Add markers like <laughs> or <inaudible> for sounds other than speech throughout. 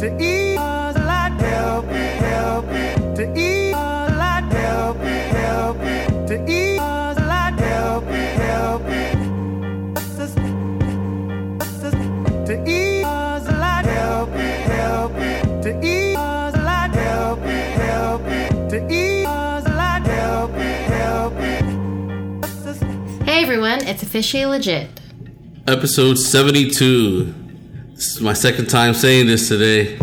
to eat a lot. Help me, help me to eat a lot. Help me, help me to eat a lot. Help me, help me. To eat a lot. Help me, help me to eat a lot. Help me, help me to eat a lot. Help me, help me. Hey everyone, it's officially legit. Episode 72. This is my second time saying this today.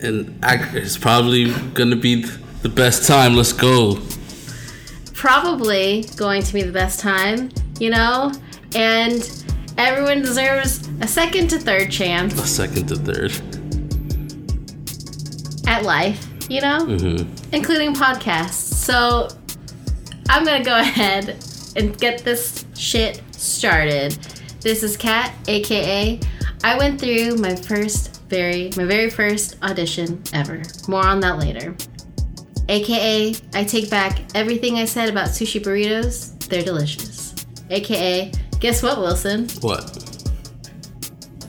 And I- it's probably going to be the best time. Let's go. Probably going to be the best time, you know? And everyone deserves a second to third chance A second to third. at life, you know? Mm-hmm. Including podcasts. So I'm gonna go <laughs> ahead and get this shit started. This is Kat, aka I went through my first very my very first audition ever. More on that later. AKA I take back everything I said about sushi burritos. They're delicious. AKA guess what, Wilson? What?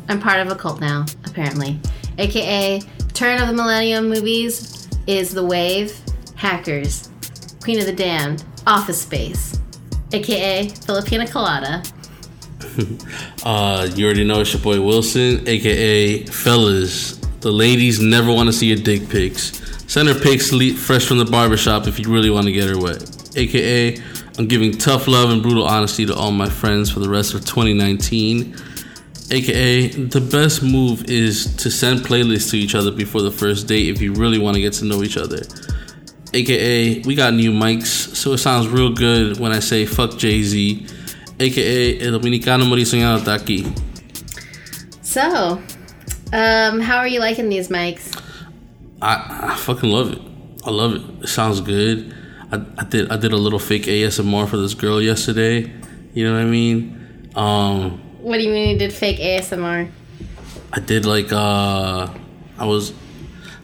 I'm part of a cult now, apparently. AKA Turn of the Millennium movies is The Wave, Hackers, Queen of the Damned, Office Space. AKA Filipina Colada. <laughs> Uh, you already know it's your boy Wilson, aka Fellas. The ladies never want to see your dick pics. Send her pics fresh from the barbershop if you really want to get her wet. AKA, I'm giving tough love and brutal honesty to all my friends for the rest of 2019. AKA, the best move is to send playlists to each other before the first date if you really want to get to know each other. AKA, we got new mics, so it sounds real good when I say fuck Jay Z. AKA, El Dominicano Morisoñado está aquí. So, um, how are you liking these mics? I, I fucking love it. I love it. It sounds good. I, I did I did a little fake ASMR for this girl yesterday. You know what I mean? Um, What do you mean you did fake ASMR? I did like uh, I was,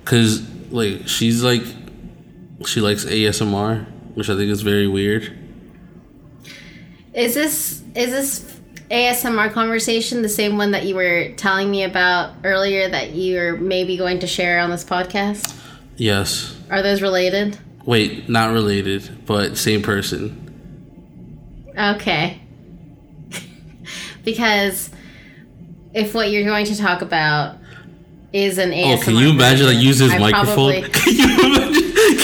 cause like she's like, she likes ASMR, which I think is very weird. Is this is this ASMR conversation the same one that you were telling me about earlier that you're maybe going to share on this podcast? Yes. Are those related? Wait, not related, but same person. Okay. <laughs> because if what you're going to talk about is an ASMR Oh, can you imagine I version, use this I microphone? probably- <laughs>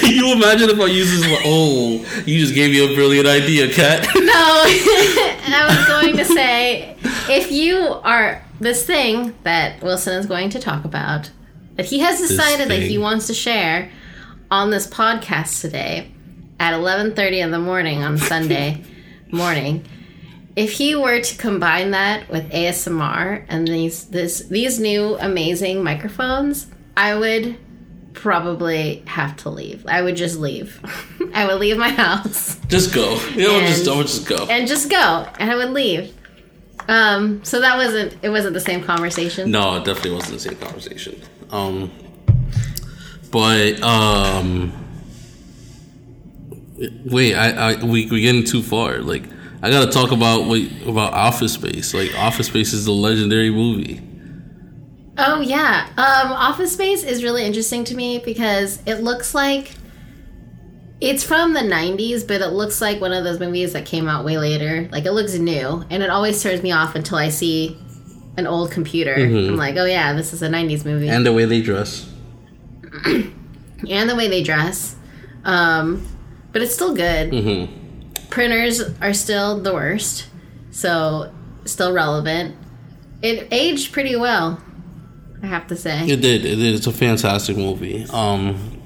Can you imagine? Can you imagine if I use this? Oh, you just gave me a brilliant idea, Kat. <laughs> No, <laughs> I was going to say if you are this thing that Wilson is going to talk about, that he has decided that he wants to share on this podcast today at 11:30 in the morning on <laughs> Sunday morning. If he were to combine that with ASMR and these this these new amazing microphones, I would probably have to leave. I would just leave. <laughs> I would leave my house Just go. You know, And- just don't just go. and just go and I would leave. Um, so that wasn't it wasn't the same conversation. No, it definitely wasn't the same conversation. Um, but um, wait, I, I we we getting too far. Like, I gotta talk about wait about Office Space. Like, Office Space is a legendary movie. Oh yeah. Um, Office Space is really interesting to me because it looks like it's from the 90s, but it looks like one of those movies that came out way later. Like it looks new, and it always turns me off until I see an old computer. I'm like, oh yeah, this is a 90s movie. And the way they dress. <clears throat> and the way they dress. Um, but it's still good. Mm-hmm. Printers are still the worst, so still relevant. It aged pretty well, I have to say. It did. It did. It's a fantastic movie. Um,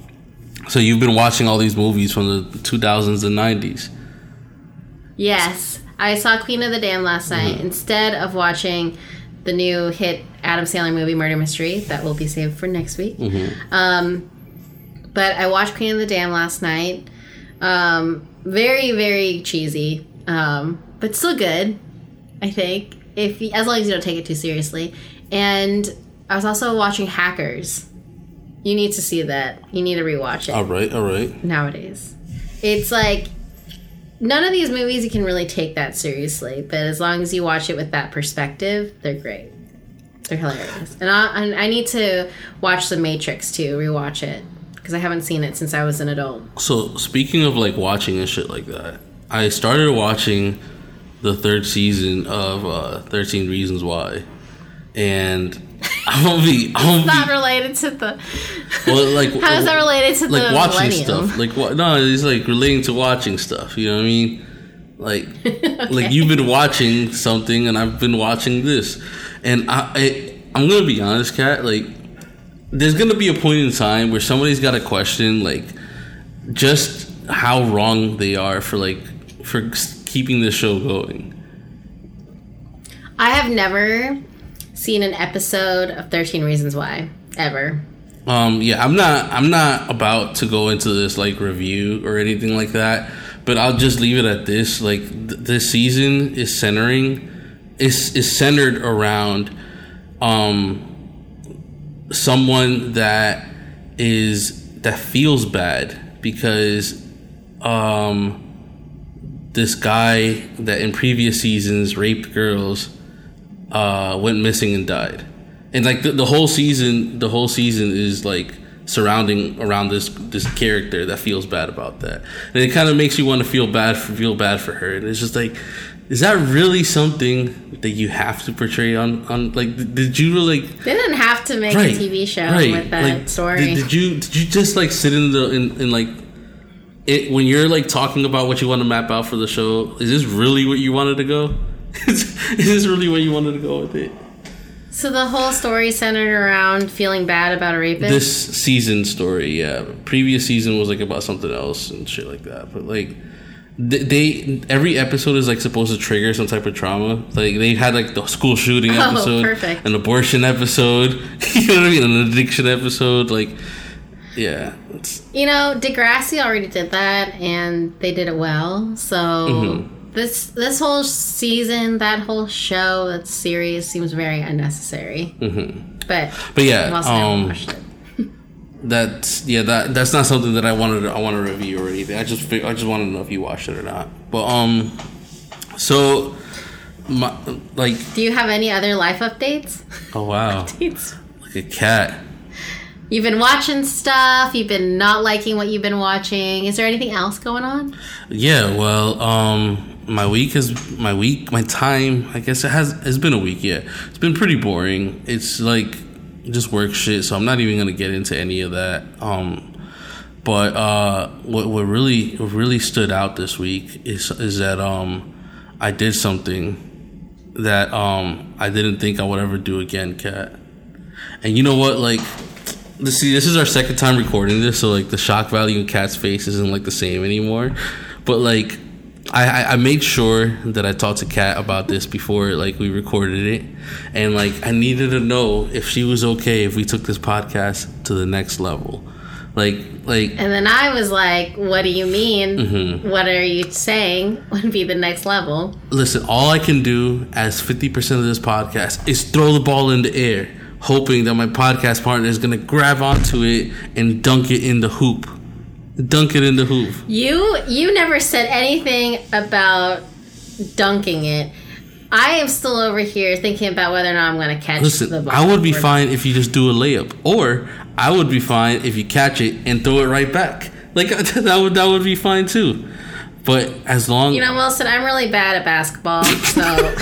so you've been watching all these movies from the 2000s and 90s. Yes, I saw Queen of the Damned last night Mm-hmm. instead of watching the new hit Adam Sandler movie Murder Mystery that will be saved for next week. Mm-hmm. Um, but I watched Queen of the Damned last night. Um, very very cheesy, um, but still good. I think if you, as long as you don't take it too seriously. And I was also watching Hackers. You need to see that. You need to rewatch it All right. All right. nowadays. It's like none of these movies you can really take that seriously, but as long as you watch it with that perspective, they're great. They're hilarious, and I I need to watch The Matrix too, rewatch it because I haven't seen it since I was an adult. So speaking of like watching and shit like that, I started watching the third season of uh, Thirteen Reasons Why, and <laughs> I'm gonna be, I'm It's not gonna related to the. well, like <laughs> How is that related to the like the watching millennium? stuff. Like what? No, it's like relating to watching stuff. You know what I mean? Like, <laughs> like you've been watching something, and I've been watching this, and I, I I'm gonna be honest, Kat. Like, there's gonna be a point in time where somebody's got to question like just how wrong they are for like for keeping this show going. I have never seen an episode of Thirteen Reasons Why ever. Um, yeah, I'm not. I'm not about to go into this like review or anything like that. But I'll just leave it at this. Like th- this season is centering, is is centered around, um, someone that is that feels bad because, um, this guy that in previous seasons raped girls, uh, went missing and died. And like the, the whole season the whole season is like surrounding around this this character that feels bad about that. And it kind of makes you want to feel bad for feel bad for her. And it's just like is that really something that you have to portray on on like did you like They didn't have to make right a TV show right. with that like, story. did, did you did you just like sit in the in, in like it when you're like talking about what you want to map out for the show is this really what you wanted to go is this really where you wanted to go with it so the whole story centered around feeling bad about a rapist. this season story yeah previous season was like about something else and shit like that but like th- they every episode is like supposed to trigger some type of trauma like they had like the school shooting <laughs> Oh, episode perfect. an abortion episode <laughs> you know what i mean an addiction episode like yeah You know, Degrassi already did that, and they did it well. So Mm-hmm. This this whole season, that whole show, that series seems very unnecessary. Mm-hmm. But but yeah I've also never um <laughs> that's yeah that that's not something that i wanted to, i want to review or anything i just i just wanted to know if you watched it or not but um so my like Do you have any other life updates? oh wow <laughs> It's- like a cat You've been watching stuff. You've been not liking what you've been watching. Is there anything else going on? Yeah, well, um, my week has my week, my time. I guess it has. It's been a week. Yeah, it's been pretty boring. It's like just work shit. So I'm not even gonna get into any of that. Um, but uh, what what really what really stood out this week is is that um, I did something that um I didn't think I would ever do again, cat. And you know what, like. See, this is our second time recording this, so like the shock value in Cat's face isn't like the same anymore. But like, I, I I made sure that I talked to Kat about this before like we recorded it, and like I needed to know if she was okay if we took this podcast to the next level. Like like And then I was like, "What do you mean? Mm-hmm. What are you saying would be the next level?" listen, all I can do as fifty percent of this podcast is throw the ball in the air, hoping that my podcast partner is gonna grab onto it and dunk it in the hoop. Dunk it in the hoop. You you never said anything about dunking it. I am still over here thinking about whether or not I'm going to catch the Listen, ball. I would be fine if you just do a layup, or I would be fine if you catch it and throw it right back. Like <laughs> that would that would be fine too. But as long You know, Wilson, I'm really bad at basketball, so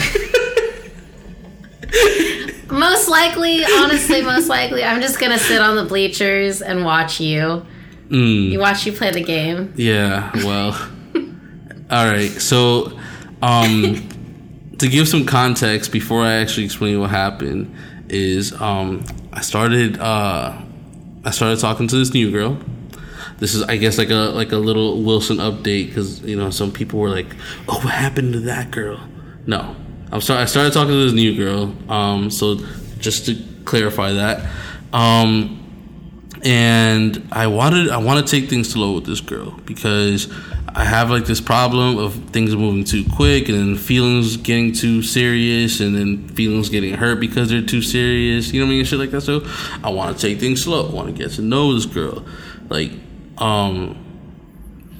<laughs> most likely, honestly, most likely, I'm just gonna sit on the bleachers and watch you. Mm. You watch you play the game. Yeah, well. <laughs> all right. So, um to give some context before I actually explain what happened is um I started uh I started talking to this new girl. This is I guess like a like a little Wilson update cuz you know some people were like, "Oh, what happened to that girl?" No. I'm sorry I started talking to this new girl. Um so just to clarify that. Um and I wanted I want to take things slow with this girl because I have like this problem of things moving too quick and feelings getting too serious and then feelings getting hurt because they're too serious. You know what I mean? Shit like that. So I want to take things slow. I want to get to know this girl, like um,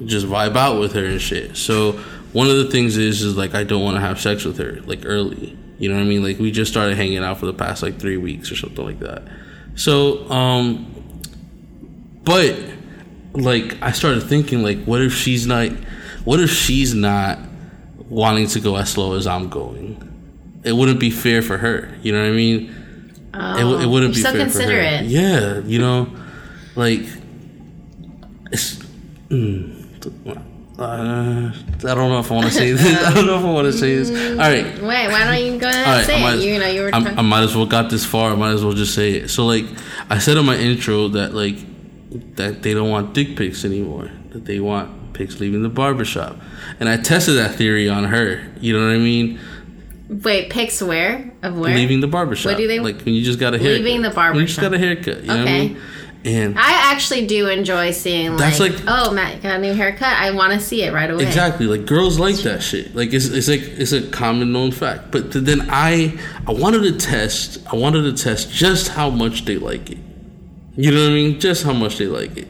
just vibe out with her and shit. So one of the things is is like I don't want to have sex with her like early. You know what I mean? Like we just started hanging out for the past like three weeks or something like that. So, um, but like I started thinking like, what if she's not? What if she's not wanting to go as slow as I'm going? It wouldn't be fair for her. You know what I mean? Oh, it, it wouldn't be so fair for her. considerate. Yeah, you know, like it's. Mm, uh, I don't know if I want to say <laughs> this. I don't know if I want to say this. All right, Wait, why don't you go ahead and right. say might, it? You know, you were. Talking- I might as well got this far. I might as well just say it. So like, I said in my intro that like that they don't want dick pics anymore. That they want pics leaving the barbershop, and I tested that theory on her. You know what I mean? Wait, pics where of where? Leaving the barbershop. What do they- like when you just got a haircut. Leaving the When you just got a haircut. You know what I Okay. mean? And I actually do enjoy seeing like, That's like- oh, Matt got a new haircut. I want to see it right away. Exactly, like girls like that shit. Like it's, it's like it's a common known fact. But then I I wanted to test I wanted to test just how much they like it. You know what I mean? Just how much they like it.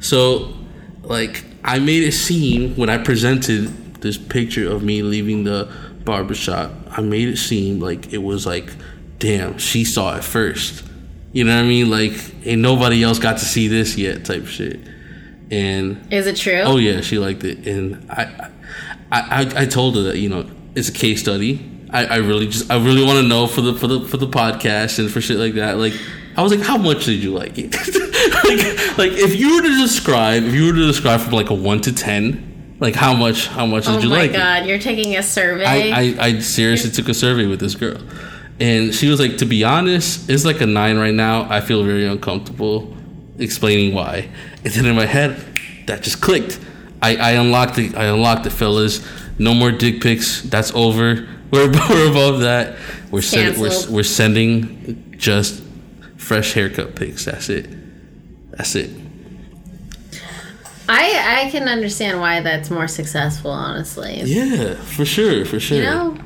So like I made it seem when I presented this picture of me leaving the barbershop, I made it seem like it was like, damn, she saw it first. You know what I mean? Like ain't nobody else got to see this yet type shit. And Is it true? Oh yeah, she liked it, and I, I, I, I told her that you know it's a case study. I, I really just I really want to know for the for the for the podcast and for shit like that. Like I was like, how much did you like it? <laughs> like like if you were to describe if you were to describe from like a one to ten, like how much how much Oh did you like it? Oh my god, you're taking a survey. I, I, I seriously took a survey with this girl. And she was like, to be honest, it's like a nine right now. I feel very uncomfortable explaining why. And then in my head, that just clicked. I, I unlocked it. I unlocked it, fellas. No more dick pics. That's over. <laughs> We're, we're above that. We're, send, we're, we're sending just fresh haircut pics. That's it. That's it. I I can understand why that's more successful, honestly. Yeah, for sure, for sure. You know,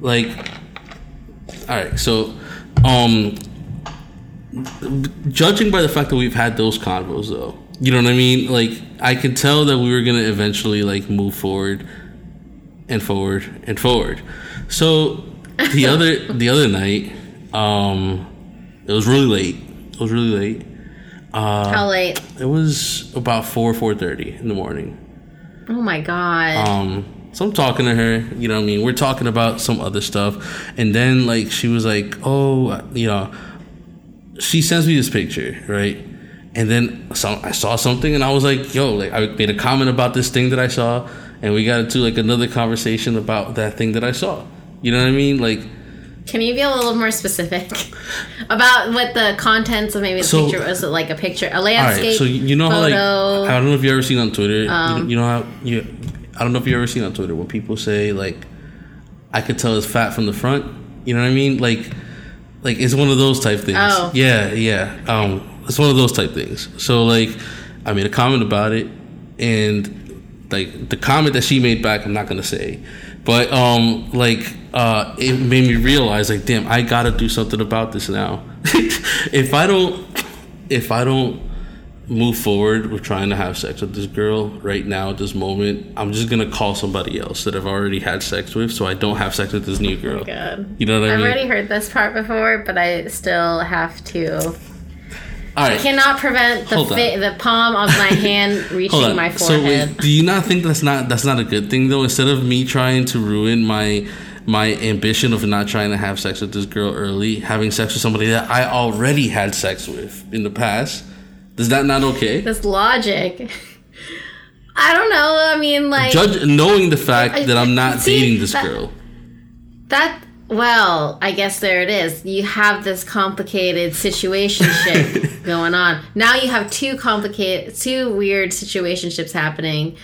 like all right so um judging by the fact that we've had those convos though you know what i mean like i can tell that we were gonna eventually like move forward and forward and forward so the <laughs> other the other night um it was really late. It was really late. How late? it was about 4 4.30 in the morning. Oh my god. um so i'm talking to her you know what i mean? We're talking about some other stuff. And then like she was like oh you know she sends me this picture right? And then so i saw something and i was like yo like i made a comment about this thing that i saw and we got into like another conversation about that thing that i saw. You know what i mean? Like Can you be a little more specific <laughs> about what the contents of maybe the So- picture was? Like a picture, a landscape? right so you know how like i don't know if you ever seen on twitter you- Um, you, know how you i don't know if you ever seen on twitter when people say like i could tell it's fat from the front you know what i mean like like it's one of those type things Oh. yeah yeah um it's one of those type things so like i made a comment about it and like the comment that she made back i'm not gonna say but um like uh it made me realize like damn i gotta do something about this now <laughs> if i don't if i don't move forward with trying to have sex with this girl right now at this moment i'm just gonna call somebody else that i've already had sex with so i don't have sex with this new girl Oh God. you know what i I've mean already heard this part before, but I still have to. All right Cannot prevent the fi- the palm of my <laughs> hand reaching my So forehead. wait, do you not think that's not that's not a good thing though? Instead of me trying to ruin my my ambition of not trying to have sex with this girl early, having sex with somebody that I already had sex with in the past, is that not okay? this logic. I don't know. I mean, like Judge knowing the fact that I'm not See, dating this that- girl. that. Well, I guess there it is. You have this complicated situationship <laughs> going on. Now you have two complicated, two weird situationships happening.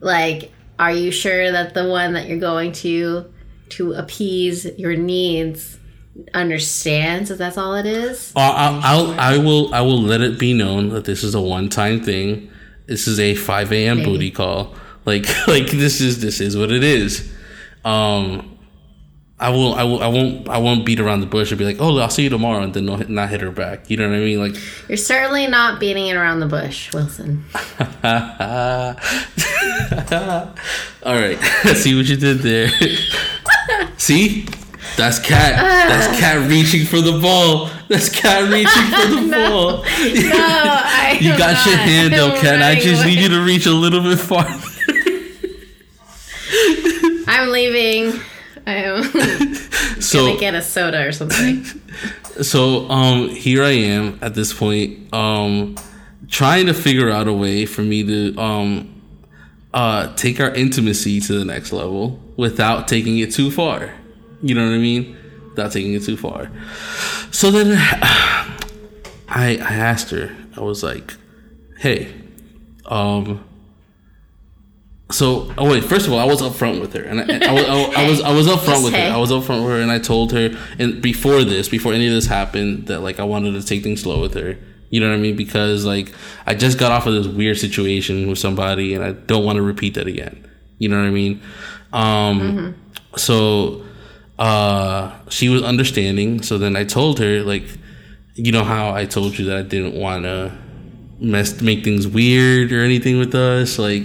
Like, are you sure that the one that you're going to to appease your needs understands that that's all it is? Uh, I'll, I'll I will I will let it be known that this is a one time thing. This is a five a.m. Maybe. booty call. Like <laughs> like this is this is what it is. Um, I will I will I won't I won't beat around the bush and be like, oh, I'll see you tomorrow, and then not hit, not hit her back. You know what I mean? Like, You're certainly not beating it around the bush, Wilson. <laughs> all right, <laughs> see what you did there. <laughs> see, That's cat. That's <sighs> cat reaching for the ball. That's cat reaching for the ball. No, I You got your not. hand I'm up, cat. I just need you to reach a little bit farther. I'm leaving. I am <laughs> So gonna get a soda or something. <laughs> so um here I am at this point um trying to figure out a way for me to um uh take our intimacy to the next level without taking it too far. You know what I mean? Without taking it too far. So then <sighs> I I asked her. I was like, "Hey, um so, oh wait. First of all, I was upfront with her, and I, I, was, I, I was I was upfront with her. I was upfront with her, and I told her, and before this, before any of this happened, that like I wanted to take things slow with her. You know what I mean? Because like I just got off of this weird situation with somebody, and I don't want to repeat that again. You know what I mean? Um, so uh, she was understanding. So then I told her like, you know how I told you that I didn't want to mess make things weird or anything with us, like.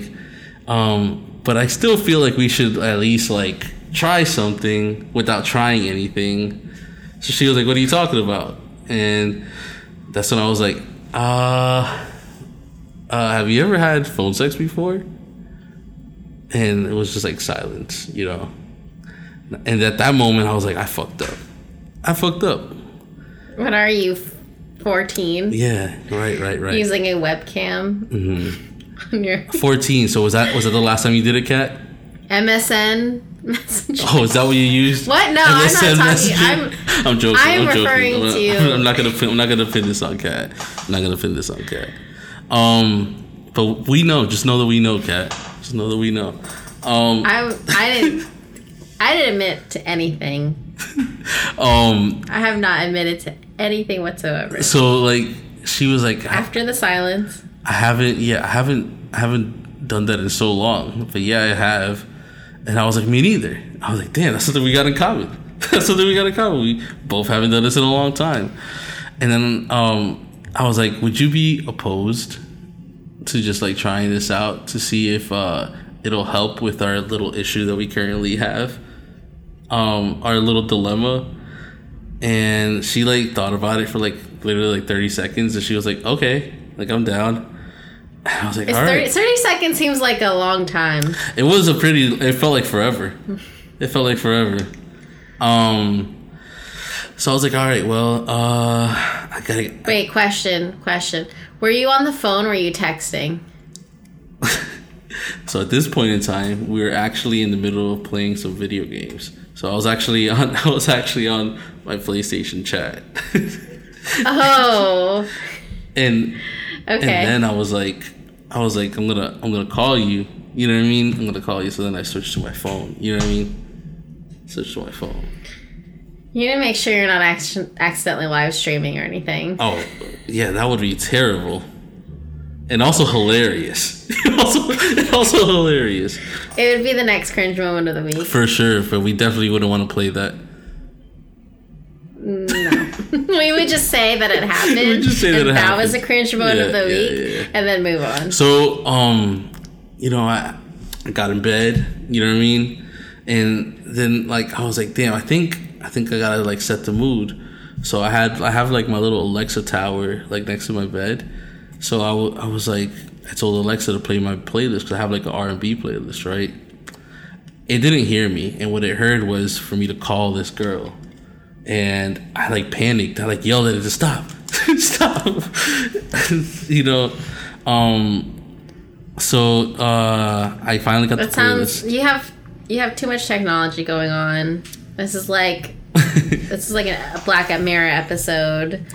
Um, but I still feel like we should at least like try something without trying anything. So she was like, "What are you talking about?" And that's when I was like, "Uh, uh have you ever had phone sex before?" And it was just like silence, you know. And at that moment, I was like, "I fucked up. I fucked up." What are you, 14? Yeah, right, right, right. Using a webcam Mm-hmm. <laughs> on your <laughs> Fourteen. So was that was that the last time you did it, cat? MSN messenger? <laughs> Oh, is that what you used? What? No, I'm not talking- messaging? I'm, joking. I'm I'm, referring joking. I'm, to- not, I'm not gonna. I'm not gonna pin this on cat. I'm not gonna pin this on cat. Um, but we know. Just know that we know, cat. Just know that we know. Um, I, I didn't. I didn't admit to anything. um. I have not admitted to anything whatsoever. So like, she was like, After the silence, I haven't. Yeah, I haven't. I haven't done that in so long. But yeah, I have. And I was like, me neither. I was like, damn, that's something we got in common. <laughs> That's something we got in common. We both haven't done this in a long time. And then um, I was like, would you be opposed to just like trying this out to see if uh, it'll help with our little issue that we currently have, um, our little dilemma? And she like thought about it for like literally like thirty seconds, and she was like, okay, like I'm down. I was like, it's all 30, right. 30 seconds seems like a long time. It was a pretty. It felt like forever. It felt like forever. Um. So I was like, all right, well, uh, I gotta. Wait, question, question. Were you on the phone or were you texting? <laughs> So at this point in time, we were actually in the middle of playing some video games. So I was actually on. <laughs> I was actually on my PlayStation chat, <laughs> Oh, and and then I was like, I was like, I'm gonna, I'm gonna call you. You know what I mean? I'm gonna call you. So then I switched to my phone. You know what I mean? Switched to my phone. you need to make sure you're not acc- accidentally live streaming or anything. Oh, yeah, that would be terrible. And also hilarious. <laughs> also, also hilarious. It would be the next cringe moment of the week. For sure, but we definitely wouldn't want to play that. Mm, <laughs> we would just say that it happened. We just say that and it that was a cringe moment of the yeah, week, yeah, yeah. and then move on. So, um, you know, I, I got in bed, you know what I mean? And then like I was like, damn, I think I think I gotta like set the mood. So I had I have like my little Alexa tower like next to my bed. So I, w- I was like, I told Alexa to play my playlist because I have like an R and B playlist, right? It didn't hear me, and what it heard was for me to call this girl, and I like panicked. I like yelled at it to stop, <laughs> stop, <laughs> you know. Um, so uh, I finally got That the sounds. playlist. You have you have too much technology going on. This is like <laughs> this is like a, Black Mirror episode.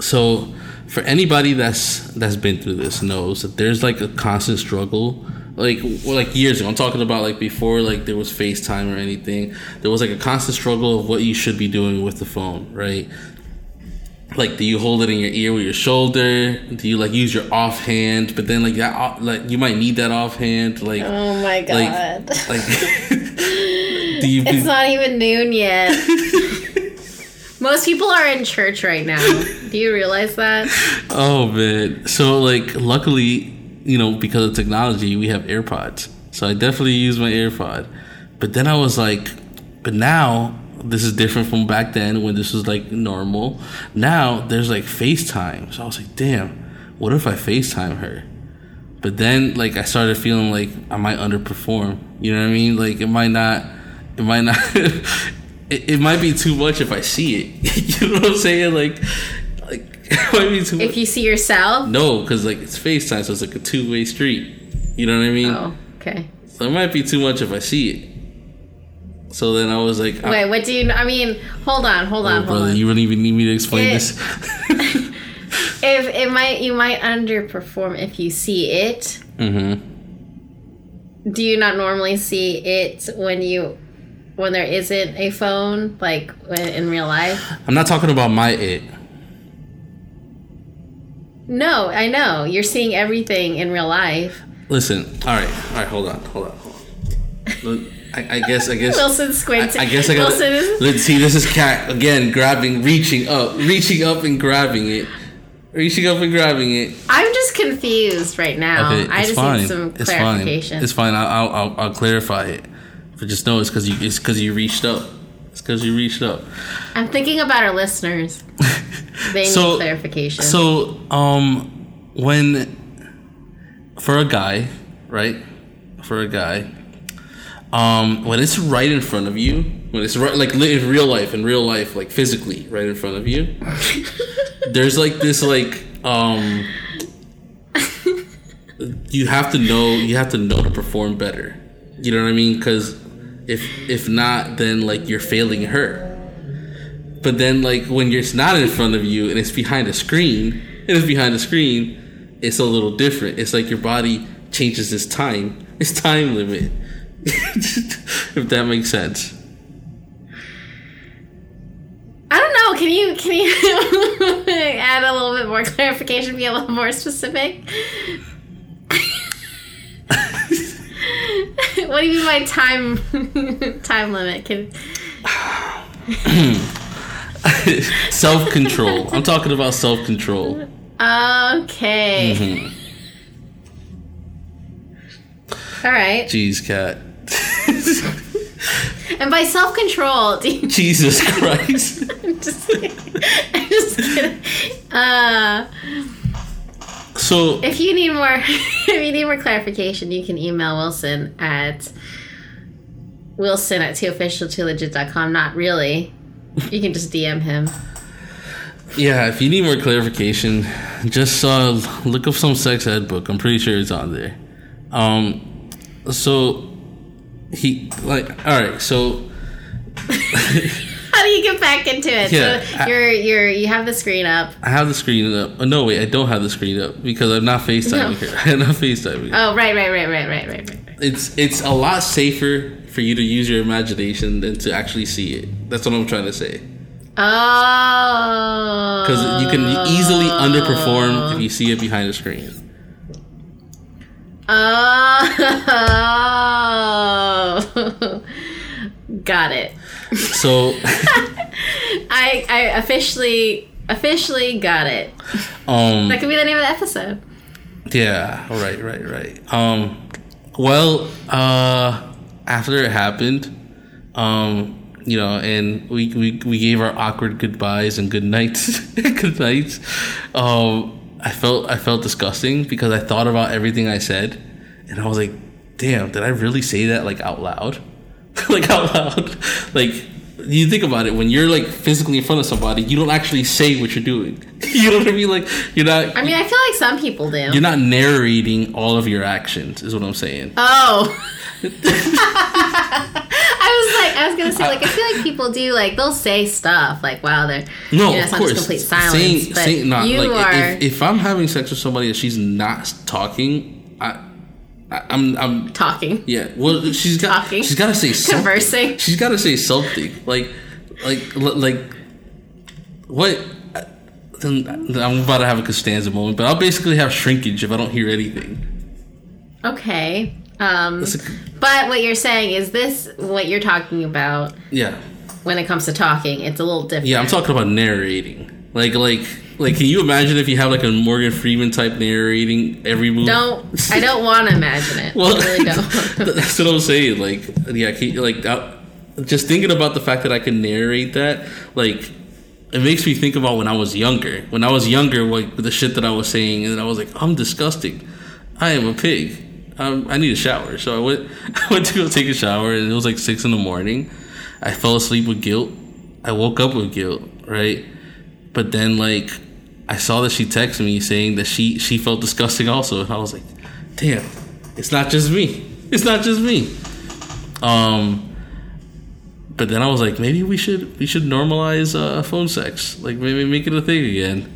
so for anybody that's that's been through this knows that there's like a constant struggle like like years ago i'm talking about like before like there was facetime or anything there was like a constant struggle of what you should be doing with the phone right like do you hold it in your ear with your shoulder do you like use your offhand but then like that uh, like you might need that offhand like Oh my god! <laughs> like do you it's not even noon yet. <laughs> Most people are in church right now. Do you realize that? Oh man. So like luckily, you know, because of technology, we have AirPods. So I definitely use my AirPod. But then I was like, but now this is different from back then when this was like normal. Now there's like FaceTime. So I was like, damn, what if I FaceTime her? But then like I started feeling like I might underperform. You know what I mean? Like it might not it might not <laughs> it, it might be too much if I see it. <laughs> you know what I'm saying? Like like it might be too much. If you see yourself. No, because like it's FaceTime, so it's like a two way street. You know what I mean? Oh, okay. So it might be too much if I see it. So then I was like, Wait, what do you? I mean, hold on, hold oh, on, hold brother, on. you really even need me to explain It- this? <laughs> if it might, you might underperform if you see it. mm-hmm. Do you not normally see it when you, when there isn't a phone, like in real life? I'm not talking about my it. No, I know you're seeing everything in real life. Listen, all right, all right, hold on, hold on, hold on. I, I guess, I guess. Wilson squinting. I guess I got. Wilson is. Let's see. This is cat again, grabbing, reaching up, reaching up and grabbing it, reaching up and grabbing it. I'm just confused right now. Okay, I it's just fine. need some it's clarification. fine. It's fine. I'll, I'll, I'll, I'll clarify it. But just know it's because you, it's because you reached up. It's because you reached up. I'm thinking about our listeners. <laughs> They So- need clarification. So, um, when for a guy, right? For a guy, um, when it's right in front of you, when it's right, like in real life, in real life, like physically, right in front of you, <laughs> there's like this, like, um, you have to know, you have to know to perform better. You know what I mean? Because if if not, then like you're failing her. But then, like when it's not in front of you and it's behind a screen, and it's behind a screen, it's a little different. It's like your body changes its time, its time limit. <laughs> if that makes sense. I don't know. Can you can you <laughs> add a little bit more clarification? Be a little more specific. <laughs> what do you mean by time time limit? Can <clears throat> <laughs> self control. I'm talking about self control. okay. Mm-hmm. All right. Jeez, cat. <laughs> And by self control, do you Jesus Christ. <laughs> I'm just kidding. I'm just kidding. Uh, So if you need more, if you need more clarification, you can email Wilson at Wilson at twoofficial2legit.com. Not really. You can just DM him. yeah, if you need more clarification, just uh, look up some sex ed book. I'm pretty sure it's on there. Um, so he like all right. So <laughs> How do you get back into it? Yeah, so you're you're you have the screen up. I have the screen up. Oh, no, wait, I don't have the screen up because I'm not FaceTiming No. her. <laughs> I'm not FaceTiming. her. Oh right right right right right right right. It's it's a lot safer for you to use your imagination than to actually see it. That's what I'm trying to say. Oh. Because you can easily underperform if you see it behind the screen. Oh. <laughs> Got it. So, <laughs> <laughs> I I officially officially got it. um, That could be the name of the episode. yeah, right, right, right. Um, well, uh, after it happened, um, you know, and we, we, we gave our awkward goodbyes and good nights, <laughs> good nights. Um, I felt I felt disgusting because I thought about everything I said, and I was like, "Damn, did I really say that like out loud? <laughs> like out loud? Like you think about it when you're like physically in front of somebody, you don't actually say what you're doing. <laughs> you know what I mean? Like you're not I mean, I feel like some people do. you're not narrating all of your actions. Is what I'm saying. Oh. I was like, I was gonna say, like, I feel like people do, like, they'll say stuff, like, wow, they're, No, you know, of it's not course. just complete silence, saying, but saying, not, you like, are, if, if I'm having sex with somebody and she's not talking, I, I I'm, I'm, talking, yeah. Well, she's got, Talking. she's got to say something. conversing. She's got to say something. Like, like, like, what? Then I'm about to have a Costanza moment, but I'll basically have shrinkage if I don't hear anything. Okay. Um, a- but what you're saying is this what you're talking about yeah, when it comes to talking? It's a little different. yeah. I'm talking about narrating. Like, like, like. Can you imagine if you have like a Morgan Freeman type narrating every move? Don't I don't want to imagine it. <laughs> Well, I really don't. <laughs> that's what I'm saying. Like, yeah, can, like, uh, just thinking about the fact that I can narrate that, like, it makes me think about when I was younger. When I was younger, like the shit that I was saying, and I was like, I'm disgusting. I am a pig. Um, I need a shower. So I went, <laughs> I went to go take a shower, and it was like six in the morning. I fell asleep with guilt. I woke up with guilt, right? But then, like, I saw that she texted me saying that she she felt disgusting also, and I was like, damn, it's not just me. It's not just me. Um, but then I was like, maybe we should we should normalize uh, phone sex, like maybe make it a thing again.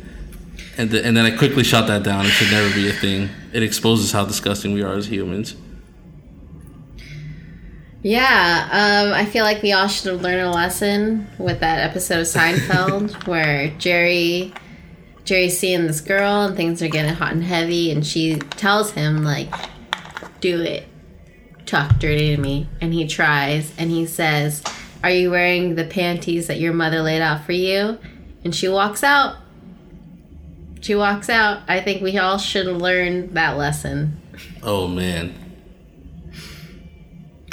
And and then I quickly shot that down. It should never be a thing. It exposes how disgusting we are as humans. Yeah, um, I feel like we all should have learned a lesson with that episode of Seinfeld <laughs> where Jerry Jerry's seeing this girl and things are getting hot and heavy and she tells him like do it. Talk dirty to me. And he tries and he says, Are you wearing the panties that your mother laid out for you? And she walks out. She walks out. I think we all should learn that lesson. Oh man,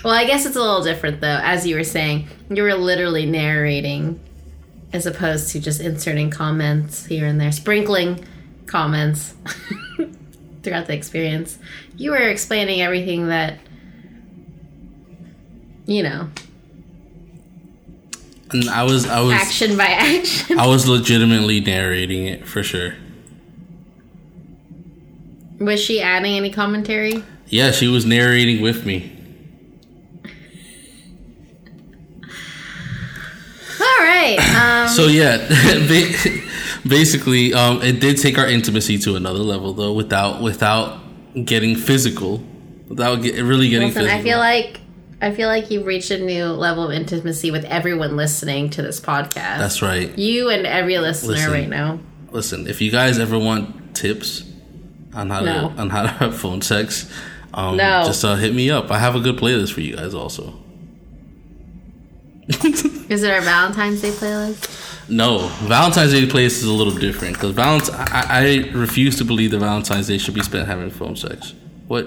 Well, I guess it's a little different though. As you were saying, you were literally narrating as opposed to just inserting comments here and there, sprinkling comments <laughs> throughout the experience. You were explaining everything that, you know, and I was I was action by <laughs> action. I was legitimately narrating it for sure. Was she adding any commentary? Yeah, she was narrating with me. All right. <coughs> Um, So yeah, <laughs> basically, um, it did take our intimacy to another level though, without without getting physical, without get, really getting listen, physical. I feel like I feel like you've reached a new level of intimacy with everyone listening to this podcast. That's right. You and every listener Listen. right now. Listen, if you guys ever want tips on how No. to on how to have phone sex, um, No. just uh, hit me up. I have a good playlist for you guys also. <laughs> Is it our Valentine's Day playlist? No, Valentine's Day playlist is a little different because Valent- I, I refuse to believe that Valentine's Day should be spent having phone sex. What?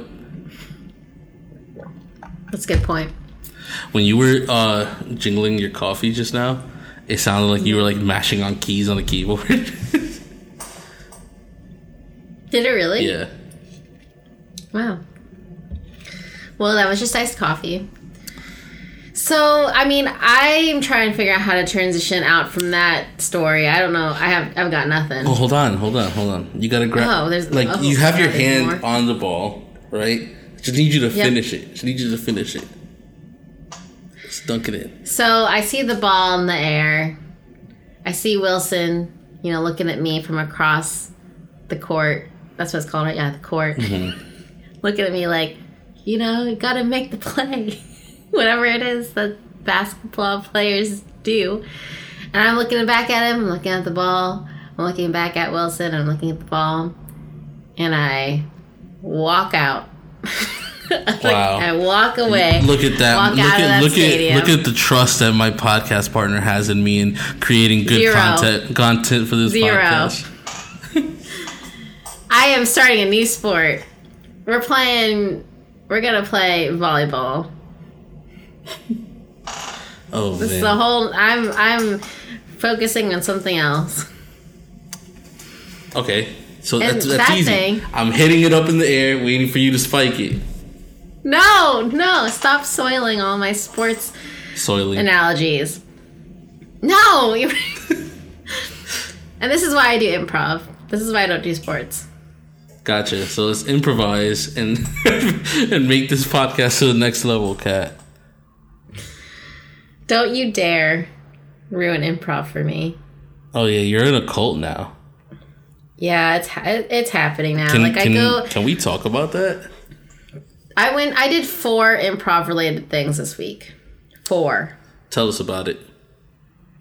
That's a good point. When you were uh, jingling your coffee just now, it sounded like you were like mashing on keys on a keyboard. <laughs> Did it really? yeah. Wow. Well, that was just iced coffee. So, I mean, I'm trying to figure out how to transition out from that story. I don't know. I have I've got nothing. Oh, hold on, hold on, hold on. You gotta grab. Oh, there's- like oh, you have your hand more. on the ball, right? Just need you to Yep. finish it. Just need you to finish it. Just dunk it in. So, I see the ball in the air. I see Wilson, you know, looking at me from across the court. That's what it's called, right? Yeah, the court. Mm-hmm. <laughs> looking at me like, you know, you got to make the play. <laughs> Whatever it is that basketball players do. And I'm looking back at him, I'm looking at the ball, I'm looking back at Wilson, I'm looking at the ball, and I walk out. <laughs> Like, Wow. I walk away. Look at that. Look at that look stadium. at look at the trust that my podcast partner has in me and creating good Zero. content content for this Zero. podcast. I am starting a new sport. We're playing. We're gonna play volleyball. <laughs> Oh This is man. the whole. I'm. I'm focusing on something else. okay. So And that's, that's that easy. thing- I'm hitting it up in the air, waiting for you to spike it. No, no! Stop soiling all my sports Soiling. analogies. No. <laughs> and this is why I do improv. This is why I don't do sports. Gotcha. So let's improvise and <laughs> and make this podcast to the next level, Cat. Don't you dare ruin improv for me. Oh yeah, you're in a cult now. Yeah, it's ha- it's happening now. Can, like can, I go. can we talk about that? I went. I did four improv related things this week. Four. Tell us about it.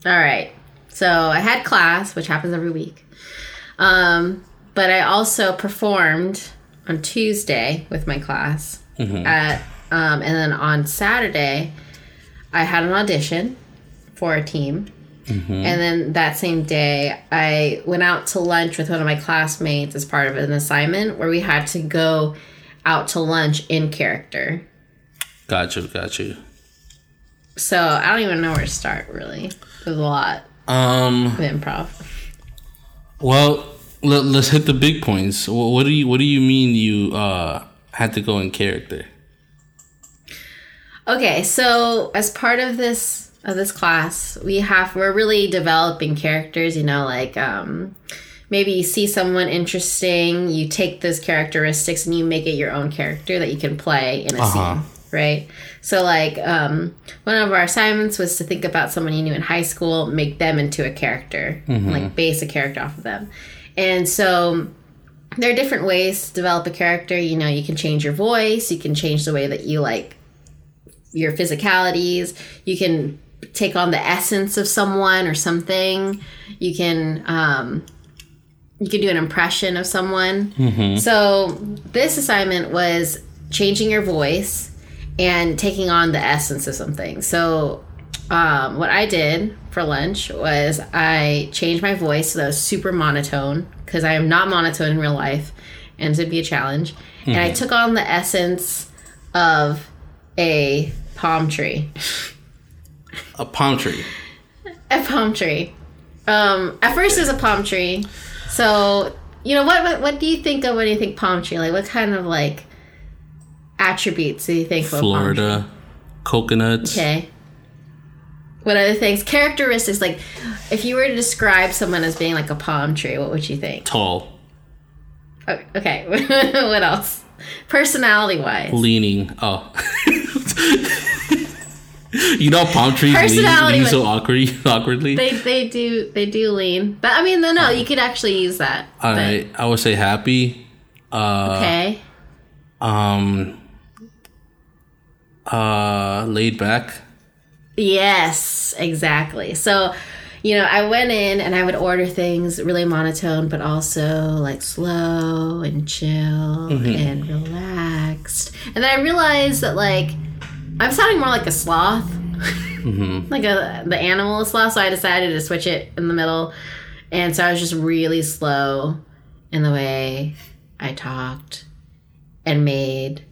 All right. So I had class, which happens every week. Um, but I also performed on Tuesday with my class. At um, and then on Saturday, I had an audition for a team. And then that same day, I went out to lunch with one of my classmates as part of an assignment where we had to go out to lunch in character. Gotcha, gotcha. So I don't even know where to start. Really, there's a lot Um. of improv. Well, let, us hit the big points. Wh- What do you What do you mean you uh had to go in character? Okay, so as part of this of this class, we have we're really developing characters. You know, like um, maybe you see someone interesting, you take those characteristics and you make it your own character that you can play in a Uh-huh. scene, right? So, like um, one of our assignments was to think about someone you knew in high school, make them into a character, and, like base a character off of them, and so there are different ways to develop a character. You know, you can change your voice, you can change the way that you like your physicalities. You can take on the essence of someone or something. You can um, you can do an impression of someone. So this assignment was changing your voice and taking on the essence of something. So um, what I did for lunch was I changed my voice so that it was super monotone because I am not monotone in real life, and it'd be a challenge. And I took on the essence of a palm tree. A palm tree. A palm tree. Um, at first, it's a palm tree. So, you know, what, what what do you think of when you think palm tree? Like, what kind of like attributes do you think of a palm tree? Florida. Coconuts. Okay. What other things? Characteristics. Like, if you were to describe someone as being like a palm tree, what would you think? Tall. Oh, Okay. <laughs> what else? Personality wise. Leaning. Oh. <laughs> you know palm trees lean, lean so awkward, <laughs> awkwardly. They they do they do lean, but I mean no no you could actually use that. All but- right. I would say happy. Uh, Okay. Um. Uh, laid back. Yes, exactly. So, you know, I went in and I would order things really monotone, but also like slow and chill mm-hmm. and relaxed. And then I realized that like I'm sounding more like a sloth, mm-hmm. <laughs> like a the animal sloth. So I decided to switch it in the middle, and so I was just really slow in the way I talked and made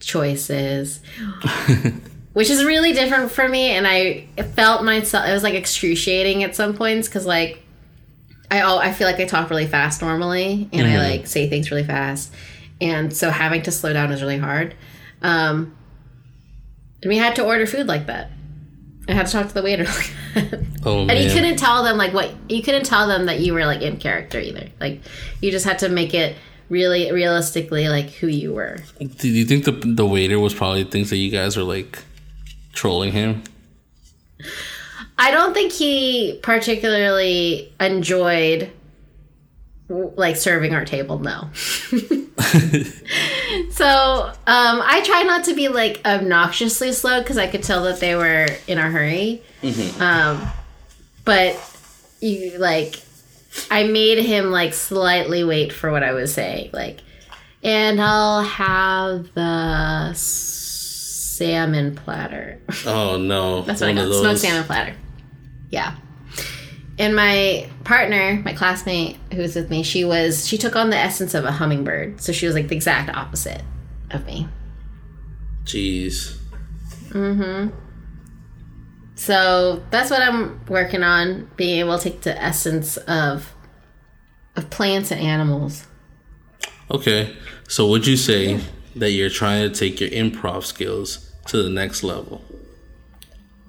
choices <laughs> which is really different for me and i felt myself it was like excruciating at some points because like i i feel like i talk really fast normally and i like say things really fast and so having to slow down is really hard. Um and we had to order food like that. I had to talk to the waiter <laughs> like that. Oh and you couldn't tell them like what you couldn't tell them that you were like in character either. Like you just had to make it really realistically like who you were. Do you think the the waiter was probably thinks that you guys are like trolling him? I don't think he particularly enjoyed like serving our table. No. <laughs> so um, I try not to be like obnoxiously slow because I could tell that they were in a hurry. Um, but you like, I made him like slightly wait for what I was saying, like, and I'll have the salmon platter. <laughs> Oh no. That's what I got. Smoked salmon platter. Yeah. And my partner, my classmate who was with me, she was she took on the essence of a hummingbird. So she was like the exact opposite of me. Jeez. Mm-hmm. So that's what I'm working on, being able to take the essence of of plants and animals. Okay. So would you say that you're trying to take your improv skills to the next level?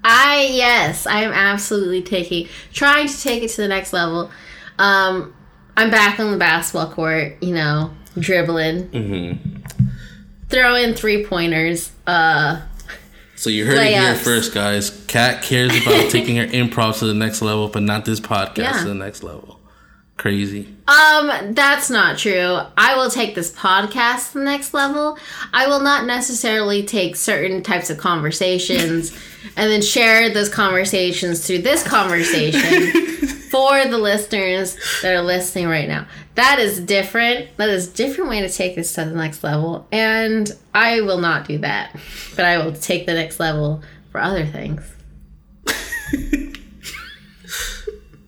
I yes, I am absolutely taking trying to take it to the next level. Um I'm back on the basketball court, you know, dribbling. Mm-hmm. Throwing three pointers. Uh So you heard it here first, guys. Kat cares about <laughs> taking her improv to the next level, but not this podcast Yeah. to the next level. Crazy. Um, that's not true. I will take this podcast to the next level. I will not necessarily take certain types of conversations <laughs> and then share those conversations through this conversation <laughs> for the listeners that are listening right now. That is different. That is a different way to take this to the next level. And I will not do that. But I will take the next level for other things. <laughs>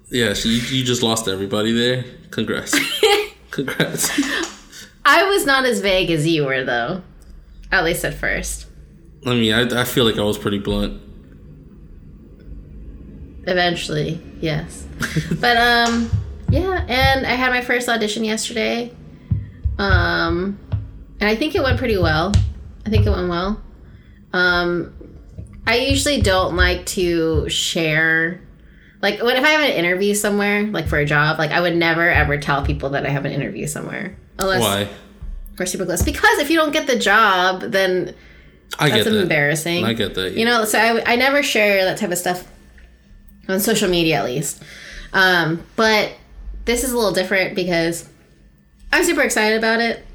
Yeah, so you, you just lost everybody there. Congrats. <laughs> Congrats. I was not as vague as you were though. At least at first. I mean, I, I feel like I was pretty blunt. Eventually, yes. but um, yeah, and I had my first audition yesterday. Um, and I think it went pretty well. I think it went well. Um, I usually don't like to share. Like, when if I have an interview somewhere, like for a job, like I would never ever tell people that I have an interview somewhere, unless Why? we're super close. Because if you don't get the job, then I that's get that. embarrassing. I get that. You know, so I, I never share that type of stuff on social media, at least. Um, but this is a little different because I'm super excited about it.